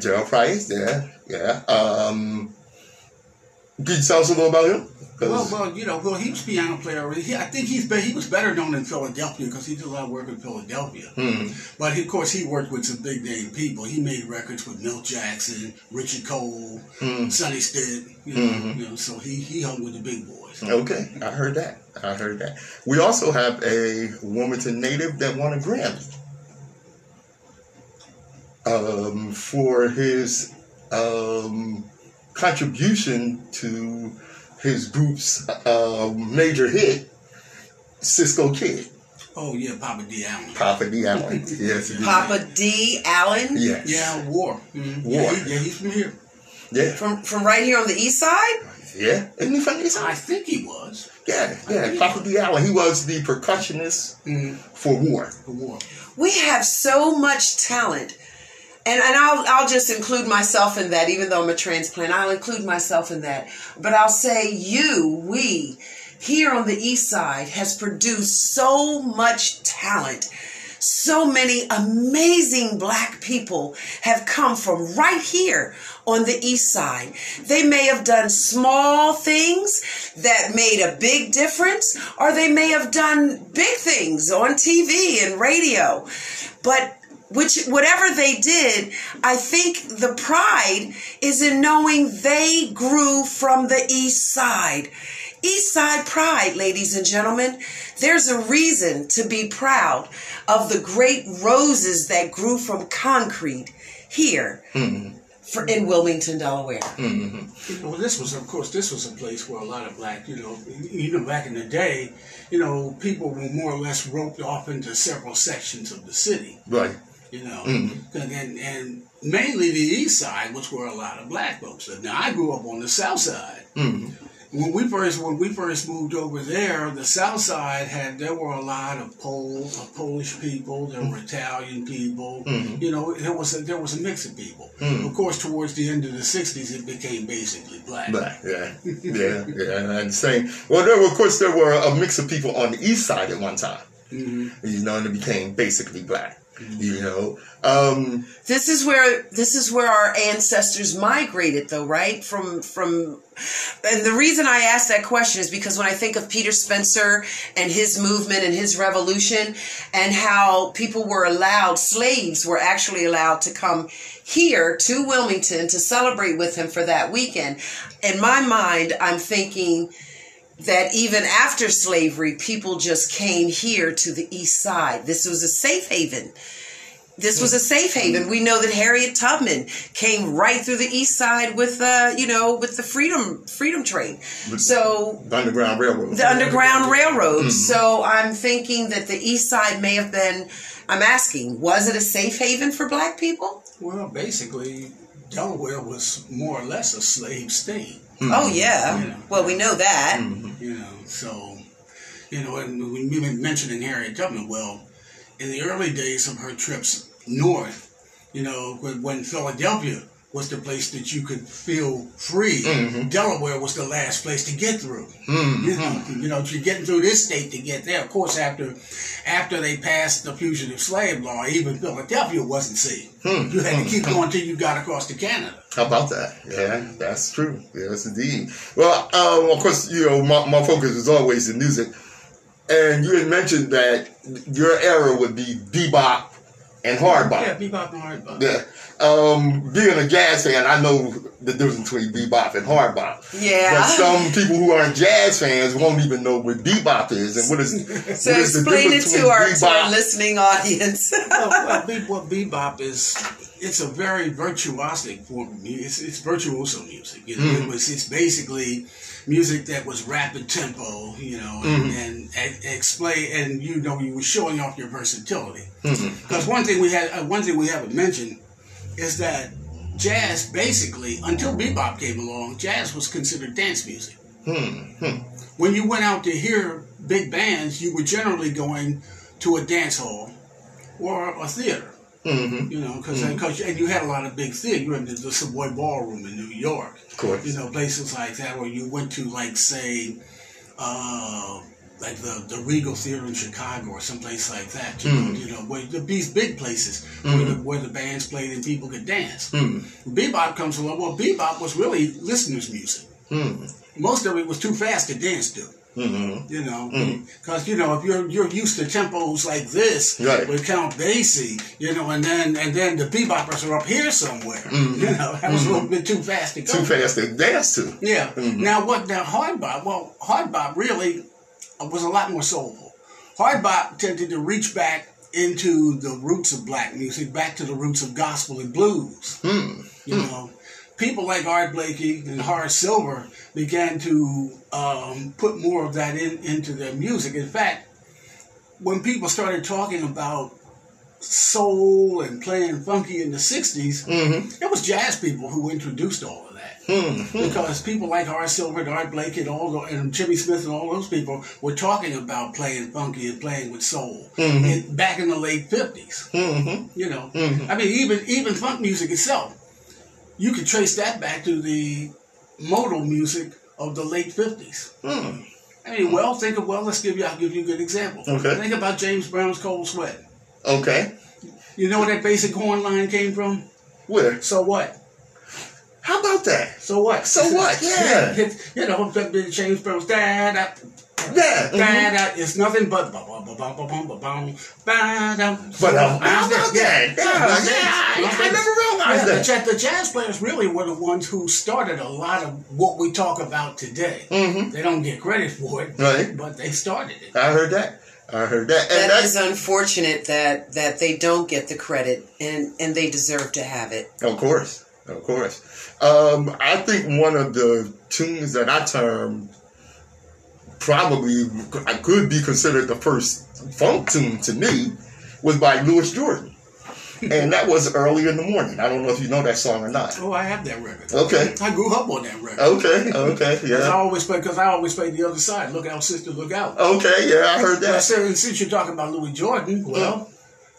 Gerald Price, yeah, yeah. Um, can you tell us a little about him? Well, well, you know, well, he was a piano player. He, I think he's he was better known in Philadelphia because he did a lot of work in Philadelphia. Mm-hmm. But he, of course, he worked with some big name people. He made records with Milt Jackson, Richard Cole, mm-hmm. Sonny Stitt. You know, mm-hmm. you know, so he he hung with the big boys. Okay, I heard that. I heard that. We also have a Wilmington native that won a Grammy um, for his um, contribution to his group's uh, major hit, Cisco Kid. Oh yeah, Papa Dee Allen. Papa Dee Allen. yes. Papa Dee Allen. Yes. Yeah, War. Mm-hmm. War. Yeah, he, yeah, he's from here. Yeah. From from right here on the east side. Yeah, isn't he from the east side? I think he was. Yeah, yeah. Papa Dee Allen. He was the percussionist mm-hmm. for War. For War. We have so much talent and and I'll I'll just include myself in that, even though I'm a transplant. I'll include myself in that. But I'll say you, we, here on the east side has produced so much talent. So many amazing black people have come from right here on the east side. They may have done small things that made a big difference, or they may have done big things on TV and radio. But which whatever they did, I think the pride is in knowing they grew from the east side. East side pride, ladies and gentlemen. There's a reason to be proud of the great roses that grew from concrete here. Mm-hmm. For, in Wilmington, Delaware. Mm-hmm. Well, this was, of course, this was a place where a lot of black, you know, even back in the day, you know, people were more or less roped off into several sections of the city. Right you know, mm-hmm. and, and mainly the east side, which were a lot of black folks. Now I grew up on the south side. Mm-hmm. When we first when we first moved over there, the south side had there were a lot of Poles, of Polish people, there were Italian people. Mm-hmm. You know, there was a, there was a mix of people. Mm-hmm. Of course, towards the end of the '60s, it became basically black. Black, yeah, yeah, yeah. And same. well, there were, of course there were a mix of people on the east side at one time. Mm-hmm. You know, and it became basically black. You know, um, this is where this is where our ancestors migrated, though, right? From from, and the reason I ask that question is because when I think of Peter Spencer and his movement and his revolution, and how people were allowed, slaves were actually allowed to come here to Wilmington to celebrate with him for that weekend. In my mind, I'm thinking that even after slavery, people just came here to the east side. This was a safe haven. This was a safe haven. We know that Harriet Tubman came right through the east side with, uh, you know, with the freedom freedom train. So the Underground Railroad. The Underground Railroad. Mm-hmm. So I'm thinking that the east side may have been. I'm asking, was it a safe haven for black people? Well, basically, Delaware was more or less a slave state. Mm-hmm. Oh yeah. You know, well, we know that. Mm-hmm. You know, so you know, and we mentioning Harriet Tubman. Well, in the early days of her trips north, you know, when Philadelphia was the place that you could feel free. Mm-hmm. Delaware was the last place to get through. Mm-hmm. You know, you know, to getting through this state to get there. Of course, after after they passed the fugitive slave law, even Philadelphia wasn't safe. Mm-hmm. You had to keep going until you got across to Canada. How about that? Yeah, that's true. Yes, indeed. Well, um, of course, you know, my, my focus is always in music. And you had mentioned that your era would be bebop and hard bop. Yeah, bebop and hard bop. Yeah. Um, being a jazz fan, I know the difference between bebop and hard bop. Yeah. But some people who aren't jazz fans won't even know what bebop is and what is. so what is explain it to our, to our, listening audience. well, well, be, well, bebop is it's a very virtuosic form of music. It's, it's virtuoso music. You know, mm-hmm. it was it's basically music that was rapid tempo. You know, and, mm-hmm. and, and, explain and you know you were showing off your versatility. Because mm-hmm. one thing we had, uh, one thing we haven't mentioned is that jazz basically until bebop came along, jazz was considered dance music. Mm-hmm. When you went out to hear big bands, you were generally going to a dance hall or a theater. Mm-hmm. You know, because mm-hmm. and you had a lot of big theater. You the Savoy Ballroom in New York. Of course. You know, places like that, where you went to, like, say, uh, like the, the Regal Theater in Chicago or someplace like that. You, mm-hmm. know, you know, where these big places where, the, mm-hmm. where the bands played and people could dance. Mm-hmm. Bebop comes along. Well, bebop was really listeners' music. Mm-hmm. Most of it was too fast to dance to. Mm-hmm. You know, because mm-hmm. you know if you're you're used to tempos like this right. with Count Basie, you know, and then and then the beboppers are up here somewhere. Mm-hmm. You know, that was a little mm-hmm. bit too fast to go. Too fast to dance to. Yeah. Mm-hmm. Now what? Now hard bop. Well, hard bop really was a lot more soulful. Hard bop tended to reach back into the roots of black music, back to the roots of gospel and blues. Mm. You mm. know, people like Art Blakey and Horace Silver began to um, put more of that in, into their music. In fact, when people started talking about soul and playing funky in the 60s, mm-hmm. it was jazz people who introduced all. Mm-hmm. Because people like Horace Silver and Art Blakey and, all the, and Jimmy Smith and all those people were talking about playing funky and playing with soul mm-hmm. in, back in the late 50s. Mm-hmm. You know, mm-hmm. I mean, even even funk music itself, you could trace that back to the modal music of the late 50s. Mm. I mean, well, think of, well, let's give you, I'll give you a good example. Okay. Think about James Brown's Cold Sweat. Okay. You know where that basic horn line came from? Where? So what? How about that? So what? So what? Yeah. yeah. You know, James Brown's dad. Yeah. Mm-hmm. It's nothing but. But um, how about that? Yeah, I never realized that. The, the jazz players really were the ones who started a lot of what we talk about today. Mm-hmm. They don't get credit for it, right? But they started it. I heard that. I heard that. And that is unfortunate that that they don't get the credit, and and they deserve to have it. Of course, of course. Um, I think one of the tunes that I termed probably I could be considered the first funk tune to me was by Louis Jordan. and that was early in the morning. I don't know if you know that song or not. Oh, I have that record. Okay, I grew up on that record. Okay, okay, yeah. I always play because I always play the other side. Look out, sister, look out. Okay, yeah, I heard that. Said, since you're talking about Louis Jordan, well,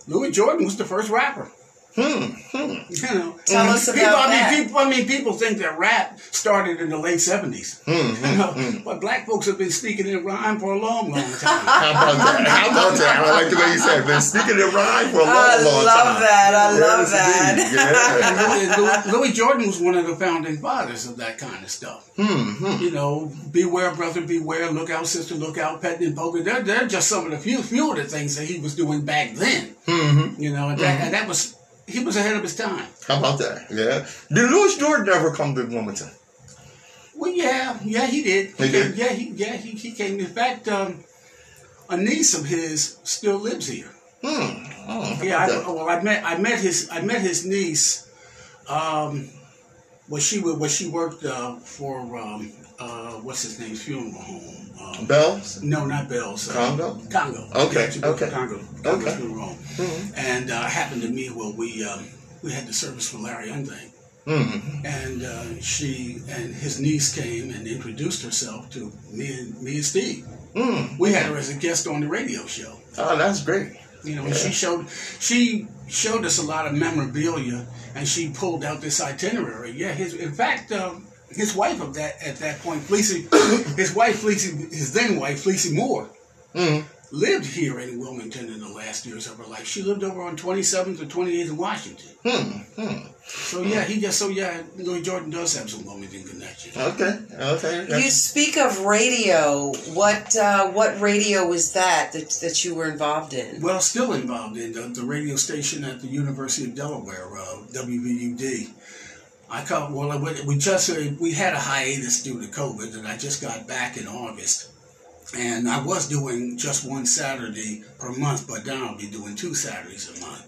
Louis Jordan was the first rapper. Hmm, hmm. You know, tell us about people, that. I mean, people, I mean, people think that rap started in the late seventies. Hmm, hmm, you know, hmm. but black folks have been sneaking in rhyme for a long, long time. How about that? How about that? I like the way you said, been sneaking in rhyme for a long, I long time. I love that. I yes, love that. Yeah. Louis, Louis, Jordan was one of the founding fathers of that kind of stuff. Hmm, you know, beware, brother, beware. Look out, sister, look out. Petting and poking. They're, they're just some of the few, few of the things that he was doing back then. Mm-hmm. You know, and that, and that was he was ahead of his time. How about that? Yeah. Did Louis Jordan ever come to Wilmington? Well, yeah, yeah, he did. He, he did. Came, yeah, he, yeah, he, he came. In fact, um, a niece of his still lives here. Hmm. Oh, yeah. I, well, I met I met his I met his niece. Um, well, she well she worked uh, for um, uh, what's his name's funeral home. Um, Bells? No, not Bells. Uh, Congo? Congo. Okay. Yeah, okay. Congo. Congo okay. home. Mm-hmm. And uh, happened to me where we um, we had the service for Larry Unthing. Mm-hmm. And uh, she and his niece came and introduced herself to me and me and Steve. Mm. We had her as a guest on the radio show. Oh, that's great. You know, yeah. and she showed she showed us a lot of memorabilia, and she pulled out this itinerary. Yeah, his in fact, um, his wife of that at that point, Fleecie, his wife Fleecie, his then wife Fleecie Moore, mm-hmm. lived here in Wilmington in the last years of her life. She lived over on 27th or 28th in Washington. Hmm. Hmm. So yeah, he just so yeah, Louis Jordan does have some Wilmington connections. Okay, okay. You speak of radio. What uh, what radio was that, that that you were involved in? Well, still involved in the, the radio station at the University of Delaware, uh, WVUD. I come well. We just uh, we had a hiatus due to COVID, and I just got back in August. And I was doing just one Saturday per month, but now I'll be doing two Saturdays a month.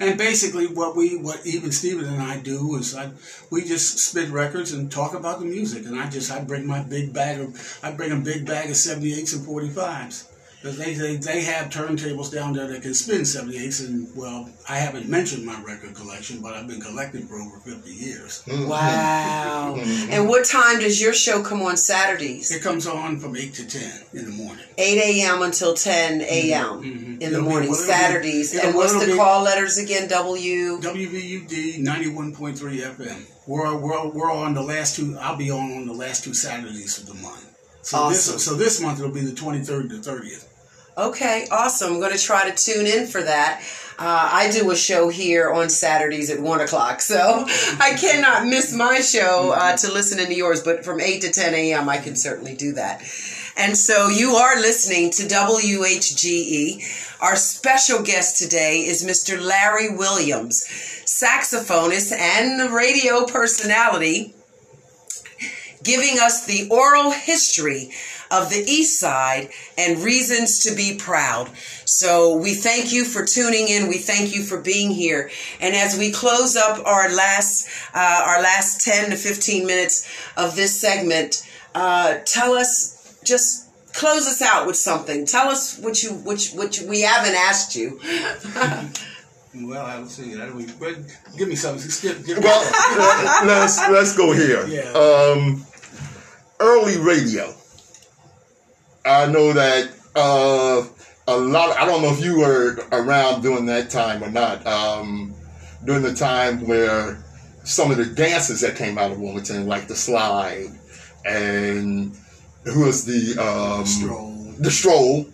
And basically, what we, what even Steven and I do is, I, we just spit records and talk about the music. And I just, I bring my big bag of, I bring a big bag of 78s and 45s. Because they, they, they have turntables down there that can spin 78s. And, well, I haven't mentioned my record collection, but I've been collecting for over 50 years. Mm-hmm. Wow. And what time does your show come on Saturdays? It comes on from 8 to 10 in the morning. 8 a.m. until 10 a.m. Mm-hmm. mm-hmm. in the it'll morning, be, Saturdays. Be, and what's the call letters again? W? WVUD 91.3 FM. We're, we're, we're on the last two, I'll be on on the last two Saturdays of the month. So, awesome. this, so this month it'll be the 23rd to 30th. Okay, awesome. I'm going to try to tune in for that. Uh, I do a show here on Saturdays at 1 o'clock, so I cannot miss my show uh, to listen to yours, but from 8 to 10 a.m., I can certainly do that. And so you are listening to WHGE. Our special guest today is Mr. Larry Williams, saxophonist and radio personality, giving us the oral history of the East Side and reasons to be proud. So we thank you for tuning in. We thank you for being here. And as we close up our last uh, our last ten to fifteen minutes of this segment, uh, tell us just close us out with something. Tell us what you which which we haven't asked you. Well, I will see. But give me something. Skip, give well, let's let's go here. Yeah. Um, early radio. I know that uh, a lot. I don't know if you were around during that time or not. Um, during the time where some of the dances that came out of Wilmington, like the slide, and who was the um, stroll, the stroll,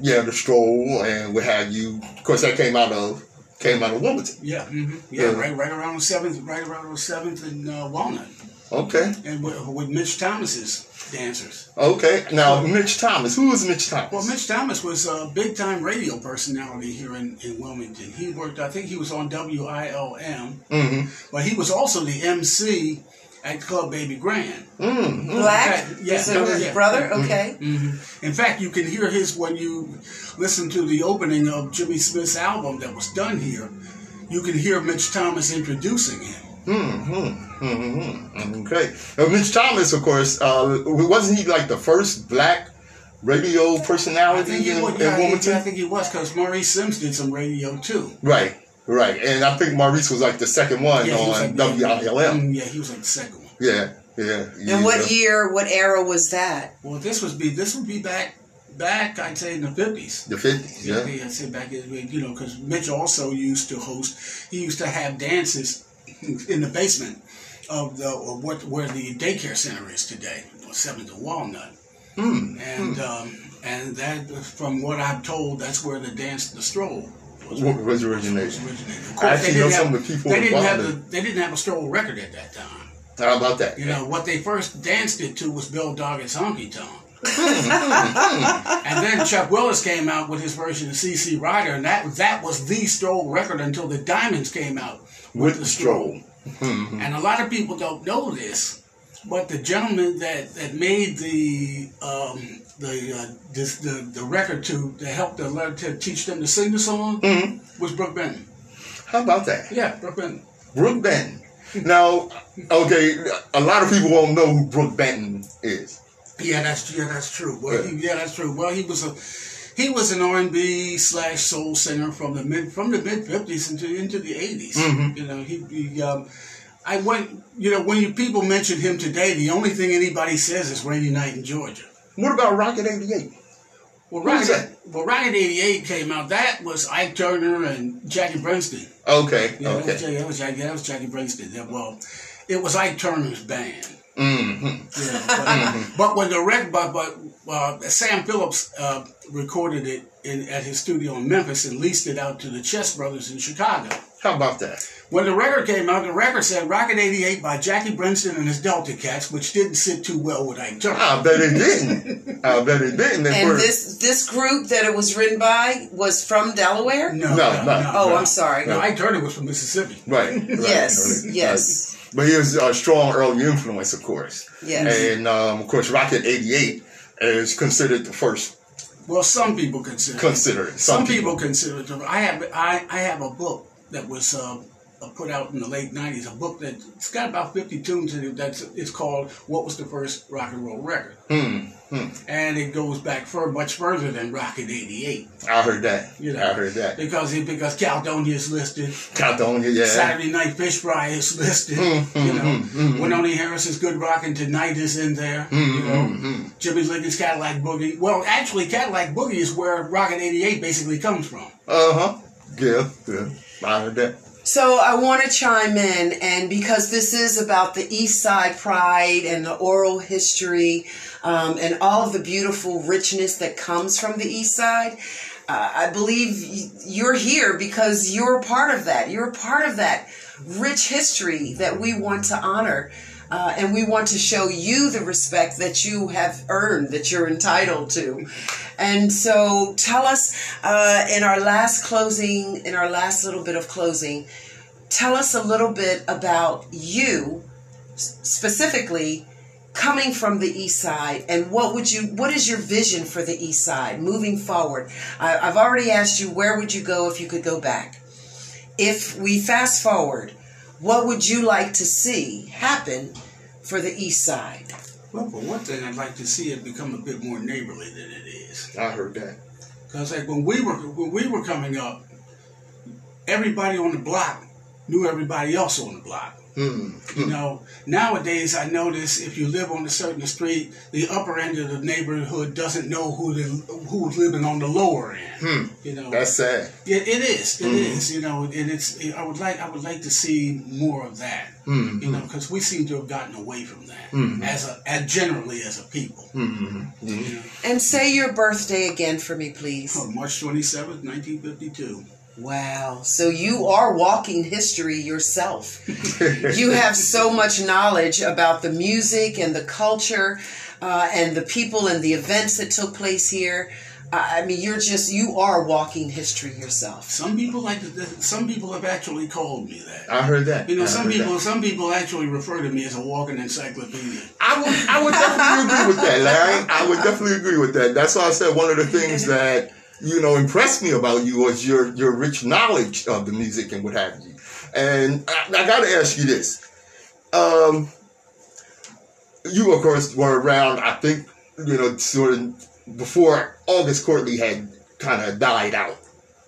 yeah, the stroll, and what have you. Of course, that came out of came out of Wilmington. Yeah, mm-hmm. yeah, right, right around the seventh, right around the seventh in uh, Walnut. Okay. And with, with Mitch Thomas's dancers. Okay. Now, Mitch Thomas. Who was Mitch Thomas? Well, Mitch Thomas was a big time radio personality here in, in Wilmington. He worked, I think he was on WILM, mm-hmm. but he was also the MC at Club Baby Grand. Mm-hmm. Black? Fact, yeah, his yeah. brother? Mm-hmm. Okay. Mm-hmm. In fact, you can hear his when you listen to the opening of Jimmy Smith's album that was done here. You can hear Mitch Thomas introducing him. Mm-hmm. Mm-hmm. Okay. Now, Mitch Thomas, of course, uh, wasn't he like the first black radio personality in, was, yeah, in Wilmington? I think he was because Maurice Sims did some radio too. Right. Right. And I think Maurice was like the second one yeah, on like, WILM. Mm, yeah, he was like the second one. Yeah. Yeah. And what year, what era was that? Well, this was be this would be back back, I'd say in the fifties. The fifties, yeah. yeah. I'd say back, you know, because Mitch also used to host. He used to have dances in the basement of the of what where the daycare center is today, Seventh to Walnut. Mm. And mm. Um, and that, from what I'm told, that's where the dance, the stroll, was, was originated. I actually know some of the people. They didn't have the, they didn't have a stroll record at that time. How about that? You know what they first danced it to was Bill Doggett's Honky Tonk. and then Chuck Willis came out with his version of CC Rider, and that that was the stroll record until the Diamonds came out with, the stroll. Mm-hmm. And a lot of people don't know this, but the gentleman that, that made the um, the, uh, this, the the record to to help the to teach them to sing the song mm-hmm. was Brook Benton. How about that? Yeah, Brook Benton. Brook Benton. Now, okay, a lot of people won't know who Brook Benton is. Yeah, that's yeah, that's true. Well, yeah. He, yeah, that's true. Well, he was a he was an R and B slash soul singer from the mid from the mid fifties into into the 80s mm-hmm. You know, he, he um, I went. You know, when you people mention him today, the only thing anybody says is "Rainy Night in Georgia." What about Rocket '88? Well, Rocket, well, Rocket '88 came out. That was Ike Turner and Jackie Brenston. Okay. Yeah, okay. That was, that was, Jackie, that was Jackie Brenston. Well, it was Ike Turner's band. Mm-hmm. Yeah, but, mm-hmm. but, when the record, but, but uh, Sam Phillips uh, recorded it in, at his studio in Memphis and leased it out to the Chess Brothers in Chicago. How about that? When the record came out, the record said Rocket 88 by Jackie Brenston and his Delta Cats, which didn't sit too well with Ike Turner. I bet it didn't. I bet it didn't. and this this group that it was written by was from Delaware? No. No, no. no, no oh, I'm sorry. No, Ike Turner was from Mississippi. Right. right yes, right, yes. Right. But he was a strong early influence, of course. Yes. And, um, of course, Rocket 88 is considered the first well, some people consider consider it. Some, some people, people consider it. I have I, I have a book that was uh, uh, put out in the late '90s. A book that's got about 50 tunes in it. That's it's called "What Was the First Rock and Roll Record," Hmm. Hmm. and it goes back fur much further than Rocket '88. I heard that. You know, I heard that. because it, because Caledonia is listed. Caledonia, yeah. Saturday Night Fish Fry is listed. Mm, you know, mm, mm, mm. Wynonie Harris's Good Rockin' Tonight is in there. Mm, you know, mm, mm. Jimmy Liggins's Cadillac Boogie. Well, actually, Cadillac Boogie is where Rocket 88 basically comes from. Uh huh. Yeah, yeah. I heard that. So I want to chime in, and because this is about the East Side pride and the oral history um, and all of the beautiful richness that comes from the East Side, uh, I believe you're here because you're a part of that. You're a part of that rich history that we want to honor. Uh, and we want to show you the respect that you have earned, that you're entitled to. And so tell us uh, in our last closing, in our last little bit of closing, tell us a little bit about you specifically coming from the east side and what would you what is your vision for the east side moving forward I, i've already asked you where would you go if you could go back if we fast forward what would you like to see happen for the east side Well, for one thing, I'd like to see it become a bit more neighborly than it is. I heard that. Because like when we were when we were coming up, everybody on the block knew everybody else on the block. Hmm. You know, nowadays I notice if you live on a certain street, the upper end of the neighborhood doesn't know who the who's living on the lower end. Hmm. You know, That's sad. it, it is. It is. Mhm. You know, and it's. I would like. I would like to see more of that. Hmm. You know, because we seem to have gotten away from that Mhm. as a, as generally as a people. Hmm. Hmm. You know, and say your birthday again for me please on March twenty seventh, nineteen fifty two. Wow. So you are walking history yourself. you have so much knowledge about the music and the culture uh, and the people and the events that took place here. I I mean, you're just, you are walking history yourself. Some people like to. Some people have actually called me that. I heard that. You know, I some people. that. Some people actually refer to me as a walking encyclopedia. I would, I would definitely agree with that, Larry. I would definitely agree with that. That's why I said one of the things that you know impressed me about you was your your rich knowledge of the music and what have you. And I, I got to ask you this: um, you, of course, were around. I think you know, sort of before August Quarterly had kind of died out.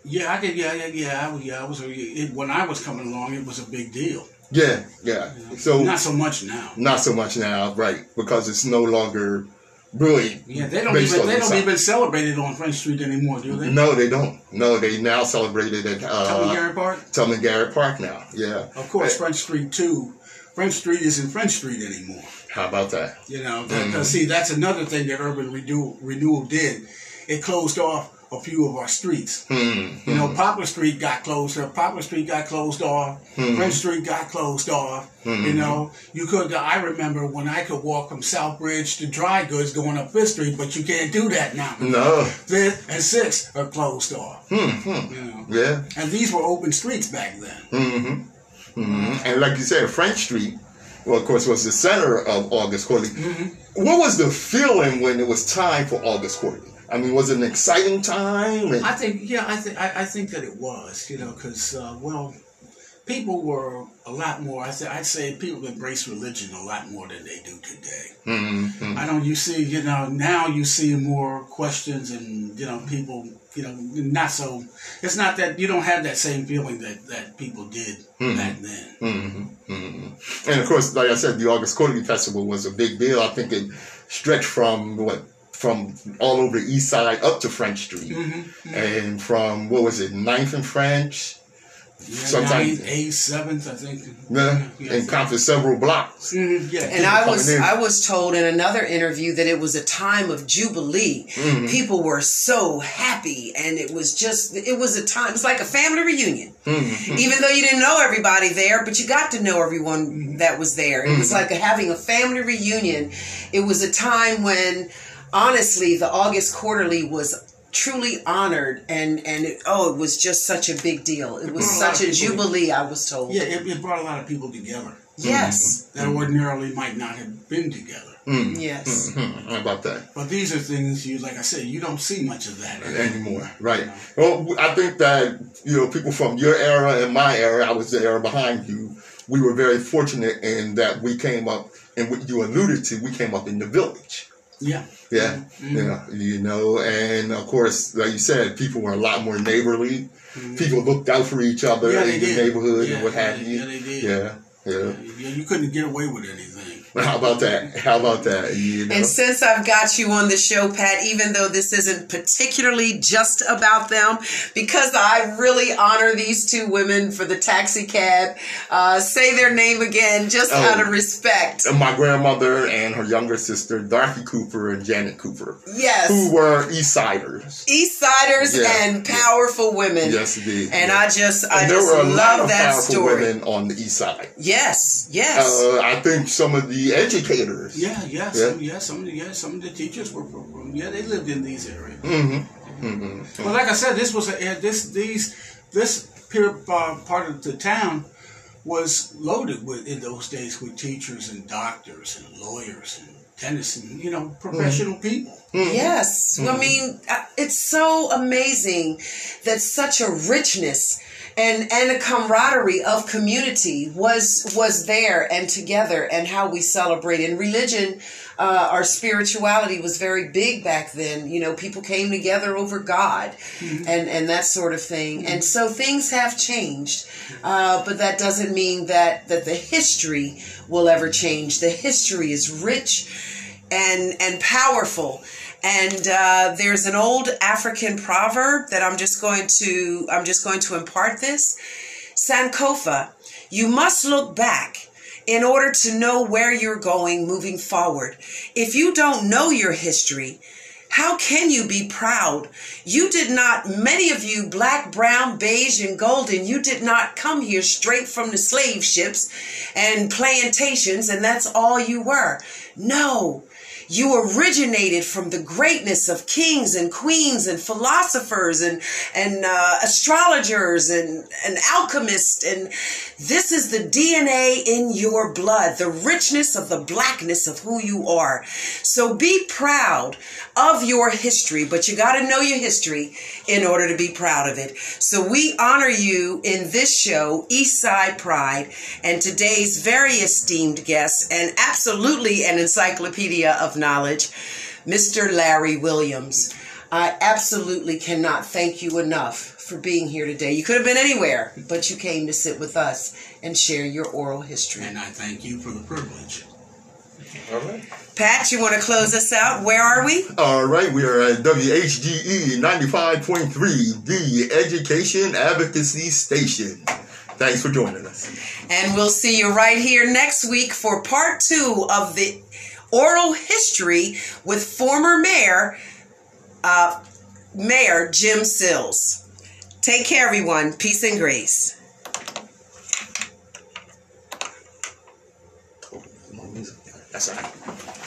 Yeah, I could. Yeah, yeah, yeah. I, was- yeah, I was. It, when I was coming along, it was a big deal. Yeah, yeah. So Not so much now. not so much now, right? Because it's no longer really. Yeah, they don't even. They don't even celebrate it on French Street anymore, do they? No, they don't. No, they now celebrate it at Tell me, uh, Gary Park. Tubman Garrett Park now. Yeah. Of course, French Street too. French Street isn't French Street anymore. How about that? You know, Mhm. see, that's another thing that Urban Renewal, Renewal did. It closed off a few of our streets. Hmm. You know, Poplar Street got closed off. Poplar Street got closed off. Hmm. French Street got closed off. Hmm. You know, you could. I remember when I could walk from South Bridge to Dry Goods going up Fifth Street, but you can't do that now. No. Fifth and Sixth are closed off. Hmm. hmm. You know, Yeah. and these were open streets back then. Mm-hmm. hmm And like you said, French Street, well, of course, was the center of August Quarterly. Mm-hmm. What was the feeling when it was time for August Quarterly? I mean, was it an exciting time? I think, yeah, I think, I, I think that it was, you know, because, uh, well, people were a lot more. I th- I'd say people embrace religion a lot more than they do today. Mhm. I don't. You see, you know, now you see more questions and you know people, you know, not so. It's not that you don't have that same feeling that that people did Mhm. back then. hmm hmm And of course, like I said, the August Quarterly Festival was a big deal. I think it stretched from what from all over the East Side up to French Street, Mm-hmm. and from what was it, Ninth and French, Yeah, Sometimes- ninth, eighth, seventh, I think. yeah, yeah, and counted several blocks. Mhm, yeah. And I was in. I was told in another interview that it was a time of jubilee. Mhm. People were so happy, and it was just it was a time. It's like a family reunion. Mhm. Even though you didn't know everybody there, but you got to know everyone that was there. It was like a, having a family reunion. It was a time when, honestly, the August Quarterly was truly honored, and and it, oh, it was just such a big deal. It was brought a such a people- jubilee. I was told. Yeah, it, it brought a lot of people together Yes. that ordinarily might not have been together. Mm. Yes. Mm-hmm. How about that? But these are things you, like I said, you don't see much of that anymore. Right. Well, I think that you know people from your era and my era. I was the era behind you. We were very fortunate in that we came up, and what you alluded to, we came up in the village. Yeah. Yeah. Mm-hmm. Yeah. You know, and of course, like you said, people were a lot more neighborly. Mm-hmm. People looked out for each other yeah, in the neighborhood yeah, and what have you. Yeah, they did. Yeah. Yeah. yeah. You couldn't get away with anything. How about that? How about that? You know? And since I've got you on the show, Pat, even though this isn't particularly just about them, because I really honor these two women for the taxi cab, uh, say their name again just oh, out of respect. My grandmother and her younger sister, Dorothy Cooper and Janet Cooper. Yes. Who were East Siders. East Siders and powerful women. Yes, indeed. And I just, I just love that story. women on the East Side. Yes, yes. Uh, I think some of the the educators. Yeah, yeah, yeah. Some, yeah, some, yeah, some of the teachers were, from. yeah, they lived in these areas. Mm-hmm. Mm-hmm. But like I said, this was a this these this uh, part of the town was loaded with in those days with teachers and doctors and lawyers and dentists and you know professional mm-hmm. people. Mm-hmm. Yes, I mm-hmm. mean uh, it's so amazing that such a richness and and a camaraderie of community was was there and together and how we celebrate. And religion uh, our spirituality was very big back then. You know people came together over god mm-hmm. and and that sort of thing. Mm-hmm. and so things have changed uh, but that doesn't mean that that the history will ever change. The history is rich and and powerful and uh, there's an old African proverb that I'm just going to I'm just going to impart this. Sankofa, you must look back in order to know where you're going moving forward. If you don't know your history, how can you be proud? You did not, many of you, black, brown, beige, and golden, you did not come here straight from the slave ships and plantations, and that's all you were. No, you originated from the greatness of kings and queens and philosophers and and uh, astrologers and and alchemists and this is the DNA in your blood, the richness of the blackness of who you are. So be proud of your history, but you got to know your history in order to be proud of it. So we honor you in this show, Eastside Pride, and today's very esteemed guest and absolutely an encyclopedia of knowledge, Mr. Larry Williams. I absolutely cannot thank you enough for being here today. You could have been anywhere, but you came to sit with us and share your oral history. And I thank you for the privilege. All right. Pat, you want to close us out? Where are we? All right, we are at WHGE 95.3, the Education Advocacy Station. Thanks for joining us. And we'll see you right here next week for part two of the oral history with former mayor, uh, Mayor Jim Sills. Take care, everyone. Peace and grace. That's all right.